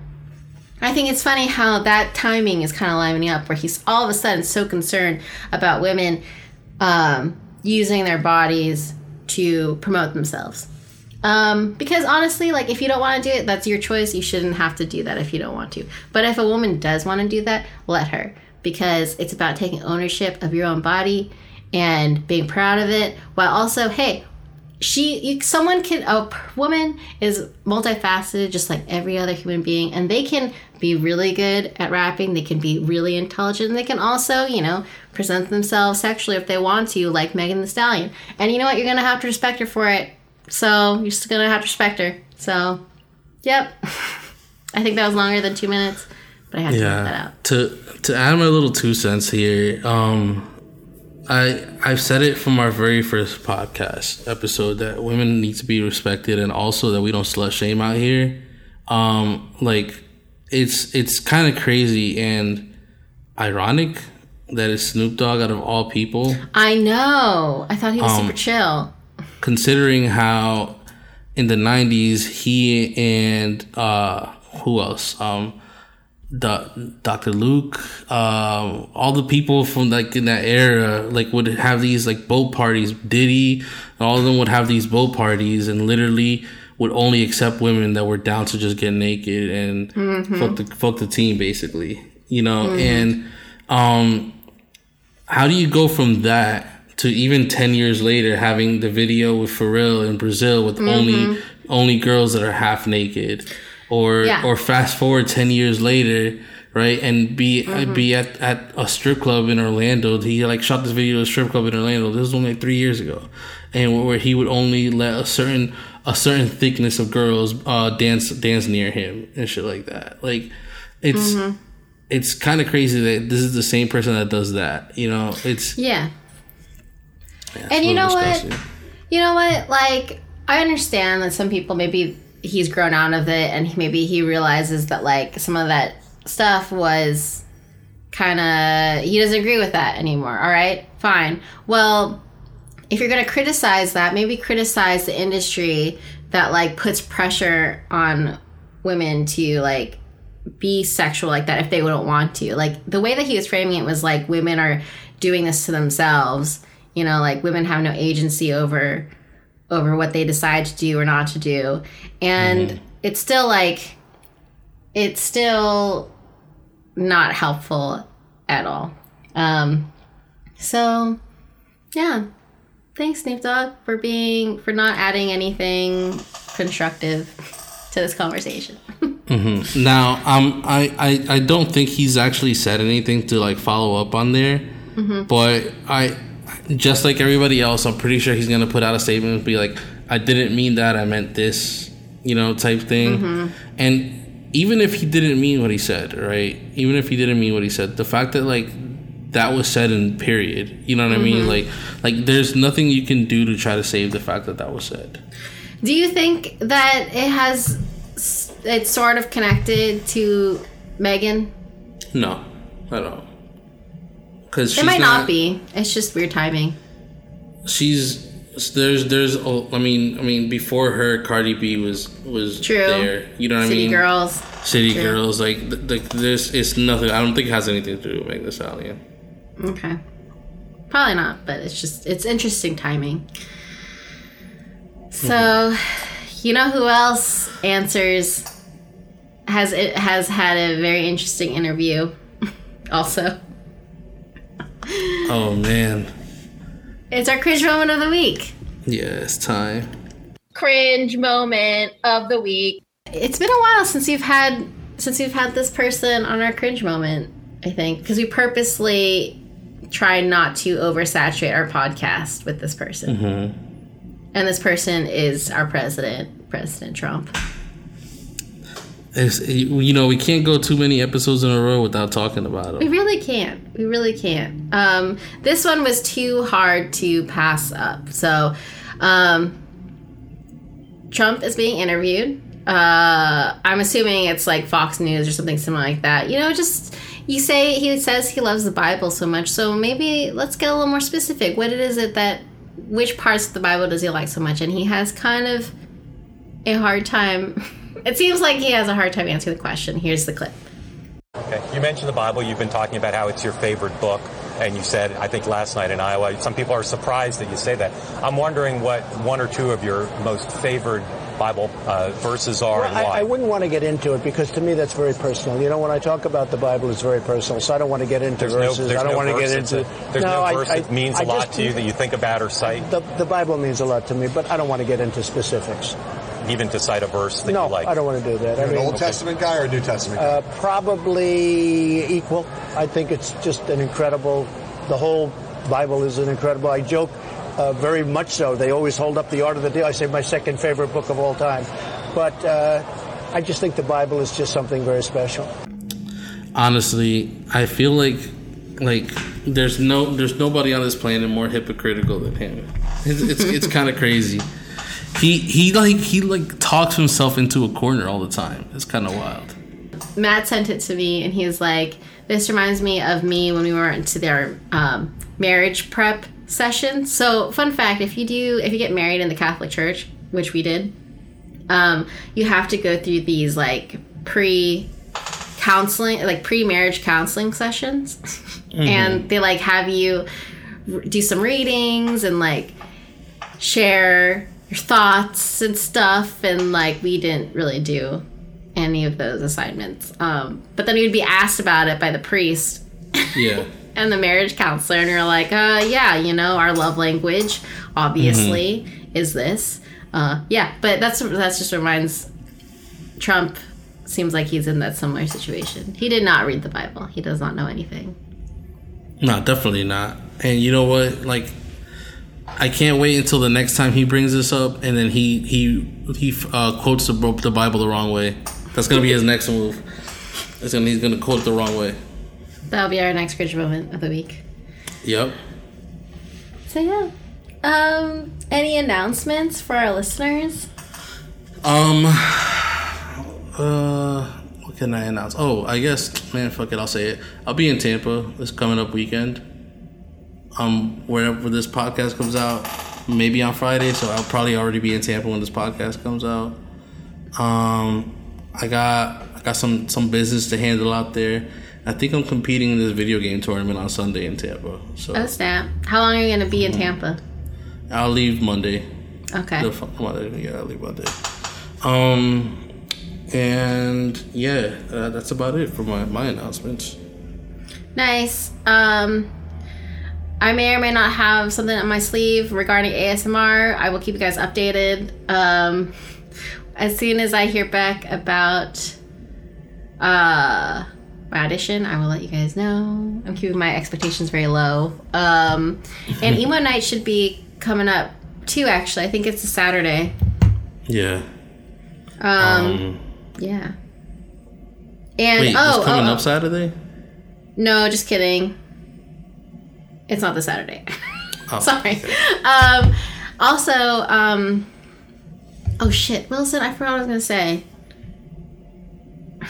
I think it's funny how that timing is kind of lining up where he's all of a sudden so concerned about women um, using their bodies to promote themselves. Um, because honestly, like if you don't want to do it, that's your choice. You shouldn't have to do that if you don't want to. But if a woman does want to do that, let her. because it's about taking ownership of your own body and being proud of it while also hey she you, someone can a woman is multifaceted just like every other human being and they can be really good at rapping they can be really intelligent and they can also you know present themselves sexually if they want to like Megan Thee Stallion. And you know what? You're gonna have to respect her for it. So you're just gonna have to respect her. So yep. <laughs> I think that was longer than two minutes but i had to yeah. that out. To to add my little two cents here um I I've said it from our very first podcast episode that women need to be respected and also that we don't slut shame out here. Um, like it's it's kind of crazy and ironic that it's Snoop Dogg out of all people. I know. I thought he was um, super chill. Considering how in the '90s he and uh, who else? Um, the, Dr. Luke, um, all the people from like in that era, like would have these like boat parties. Diddy, all of them would have these boat parties, and literally would only accept women that were down to just get naked and mm-hmm. fuck the fuck the team, basically. You know, mm-hmm. and um, how do you go from that to even ten years later having the video with Pharrell in Brazil with mm-hmm. only only girls that are half naked? Or yeah. or fast forward 10 years later right and be mm-hmm. be at, at a strip club in orlando he like shot this video at a strip club in orlando this was only like three years ago and where he would only let a certain a certain thickness of girls uh dance dance near him and shit like that like it's mm-hmm. it's kind of crazy that this is the same person that does that you know it's yeah, yeah and you know disgusting. what you know what like i understand that some people maybe he's grown out of it and maybe he realizes that like some of that stuff was kind of he doesn't agree with that anymore all right? Fine. Well if you're going to criticize that maybe criticize the industry that like puts pressure on women to like be sexual like that if they wouldn't want to. Like the way that he was framing it was like women are doing this to themselves. You know like women have no agency over over what they decide to do or not to do. And mm-hmm. it's still like, it's still not helpful at all. Um, so, yeah. Thanks, Snoop Dogg, for being, for not adding anything constructive to this conversation. <laughs> mm-hmm. Now, um, I, I, I don't think he's actually said anything to like follow up on there, mm-hmm. but I, just like everybody else, I'm pretty sure he's gonna put out a statement and be like, "I didn't mean that. I meant this," you know, type thing. Mm-hmm. And even if he didn't mean what he said, right? Even if he didn't mean what he said, the fact that like that was said in period, you know what mm-hmm. I mean? Mm-hmm. Like, like there's nothing you can do to try to save the fact that that was said. Do you think that it has it's sort of connected to Megan? No, I don't because it might not, not, be. It's just weird timing. She's there's there's oh, I mean I mean before her Cardi B was was True. there. You know what City I mean? City Girls. City True. Girls like the, this it's nothing. I don't think it has anything to do with Megan Thee Stallion. Okay. Probably not, but it's just it's interesting timing. So, mm-hmm. you know who else answers has it has had a very interesting interview <laughs> also. Oh man. It's our cringe moment of the week. Yeah, it's time. Cringe moment of the week. It's been a while since you've had since we've had this person on our cringe moment, I think, because we purposely try not to oversaturate our podcast with this person. Mm-hmm. And this person is our president, President Trump. It's, you know, we can't go too many episodes in a row without talking about it. We really can't. We really can't. Um, this one was too hard to pass up. So, um, Trump is being interviewed. Uh, I'm assuming it's like Fox News or something similar like that. You know, just you say he says he loves the Bible so much, so maybe let's get a little more specific. What is it that, which parts of the Bible does he like so much? And he has kind of a hard time <laughs> It seems like he has a hard time answering the question. Here's the clip. Okay. You mentioned the Bible. You've been talking about how it's your favorite book. And you said, I think last night in Iowa, some people are surprised that you say that. I'm wondering what one or two of your most favored Bible uh, verses are Well, and why. I wouldn't want to get into it because to me that's very personal. You know, when I talk about the Bible, it's very personal. So I don't want to get into there's verses. no, there's I don't no want to get into. a- there's no, I- verse I- that means I a lot just- to you that you think about or cite, The, the Bible means a lot to me, but I don't want to get into specifics. Even to cite a verse that no, you like. I don't want to do that. You're I an mean, Old Testament guy or a New Testament guy? uh, probably equal. I think it's just an incredible. The whole Bible is an incredible. I joke. Uh, very much so. They always hold up the Art of the Deal. I say my second favorite book of all time, but uh, I just think the Bible is just something very special. honestly, I feel like like there's no there's nobody on this planet more hypocritical than him. It's it's, it's kind of crazy. <laughs> He he like he like talks himself into a corner all the time. It's kind of wild. Matt sent it to me and he's like, This reminds me of me when we went to their um, marriage prep session. So, fun fact if you do, if you get married in the Catholic Church, which we did, um, you have to go through these like pre counseling, like pre marriage counseling sessions. <laughs> And they like have you r- do some readings and like share your thoughts and stuff. And like, we didn't really do any of those assignments. Um, but then you'd be asked about it by the priest Yeah. <laughs> and the marriage counselor, and you're like, uh, yeah, you know, our love language obviously is this. Uh, yeah, but that's that's just reminds Trump seems like he's in that similar situation. He did not read the Bible. He does not know anything. No, definitely not. And you know what? Like, I can't wait until the next time he brings this up, and then he he he uh, quotes the, the Bible the wrong way. That's gonna be his next move. It's gonna he's gonna quote it the wrong way. That'll be our next cringe moment of the week. Yep. So yeah. Um, any announcements for our listeners? Um. <sighs> Uh. What can I announce? Oh, I guess, man, fuck it. I'll say it. I'll be in Tampa this coming up weekend. Um, wherever this podcast comes out, maybe on Friday. So I'll probably already be in Tampa when this podcast comes out. Um, I got I got some some business to handle out there. I think I'm competing in this video game tournament on Sunday in Tampa. So Oh snap! How long are you gonna be in Tampa? I'll leave Monday. Okay. The Monday, yeah, I'll leave Monday. Um, and yeah, uh, that's about it for my my announcements. Nice. Um, I may or may not have something on my sleeve regarding ASMR. I will keep you guys updated. Um, as soon as I hear back about uh, my audition, I will let you guys know. I'm keeping my expectations very low. Um, and <laughs> emo night should be coming up too. Actually, I think it's a Saturday. Yeah. Um, yeah. And Wait, oh, it's coming oh, up Saturday. No, just kidding. It's not this Saturday. <laughs> Oh, Sorry. Um, also, um, oh shit, Wilson, I forgot what I was gonna say. <laughs>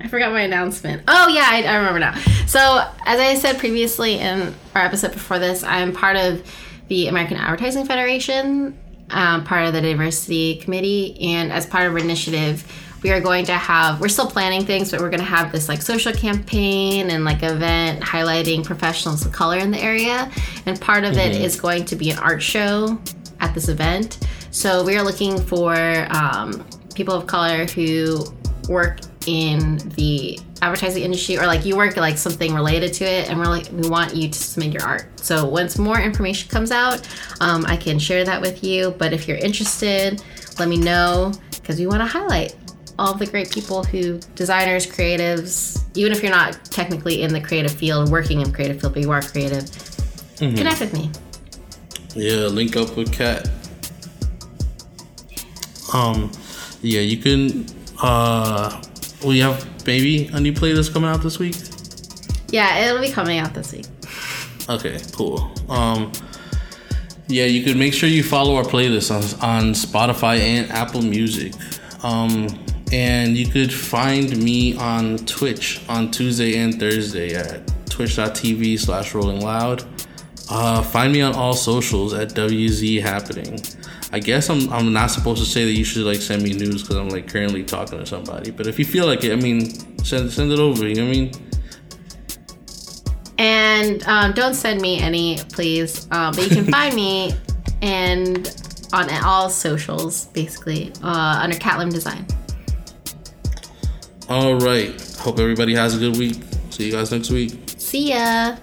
I forgot my announcement. Oh yeah, I, I remember now. So, as I said previously in our episode before this, I'm part of the American Advertising Federation, um, part of the diversity committee, and as part of our initiative, we are going to have. We're still planning things, but we're going to have this like social campaign and like event highlighting professionals of color in the area, and part of it is going to be an art show at this event. So we are looking for um, people of color who work in the advertising industry or like you work like something related to it and we're like we want you to submit your art so once more information comes out um, i can share that with you but if you're interested let me know because we want to highlight all the great people who designers creatives even if you're not technically in the creative field working in creative field but you are creative connect with me Yeah, link up with Kat. Um, yeah, you can. Uh, we have maybe a new playlist coming out this week. yeah it'll be coming out this week Okay, cool. Um, yeah, you could make sure you follow our playlist on, on Spotify and Apple Music. Um, and you could find me on Twitch on Tuesday and Thursday at twitch.tv slash rolling loud. Uh, find me on all socials at WZ Happening. I guess I'm, I'm not supposed to say that you should like send me news because I'm like currently talking to somebody. But if you feel like it, I mean, send send it over. You know what I mean? And um, don't send me any, please. Uh, but you can <laughs> find me and on all socials, basically, uh, under Catlim Design. All right. Hope everybody has a good week. See you guys next week. See ya.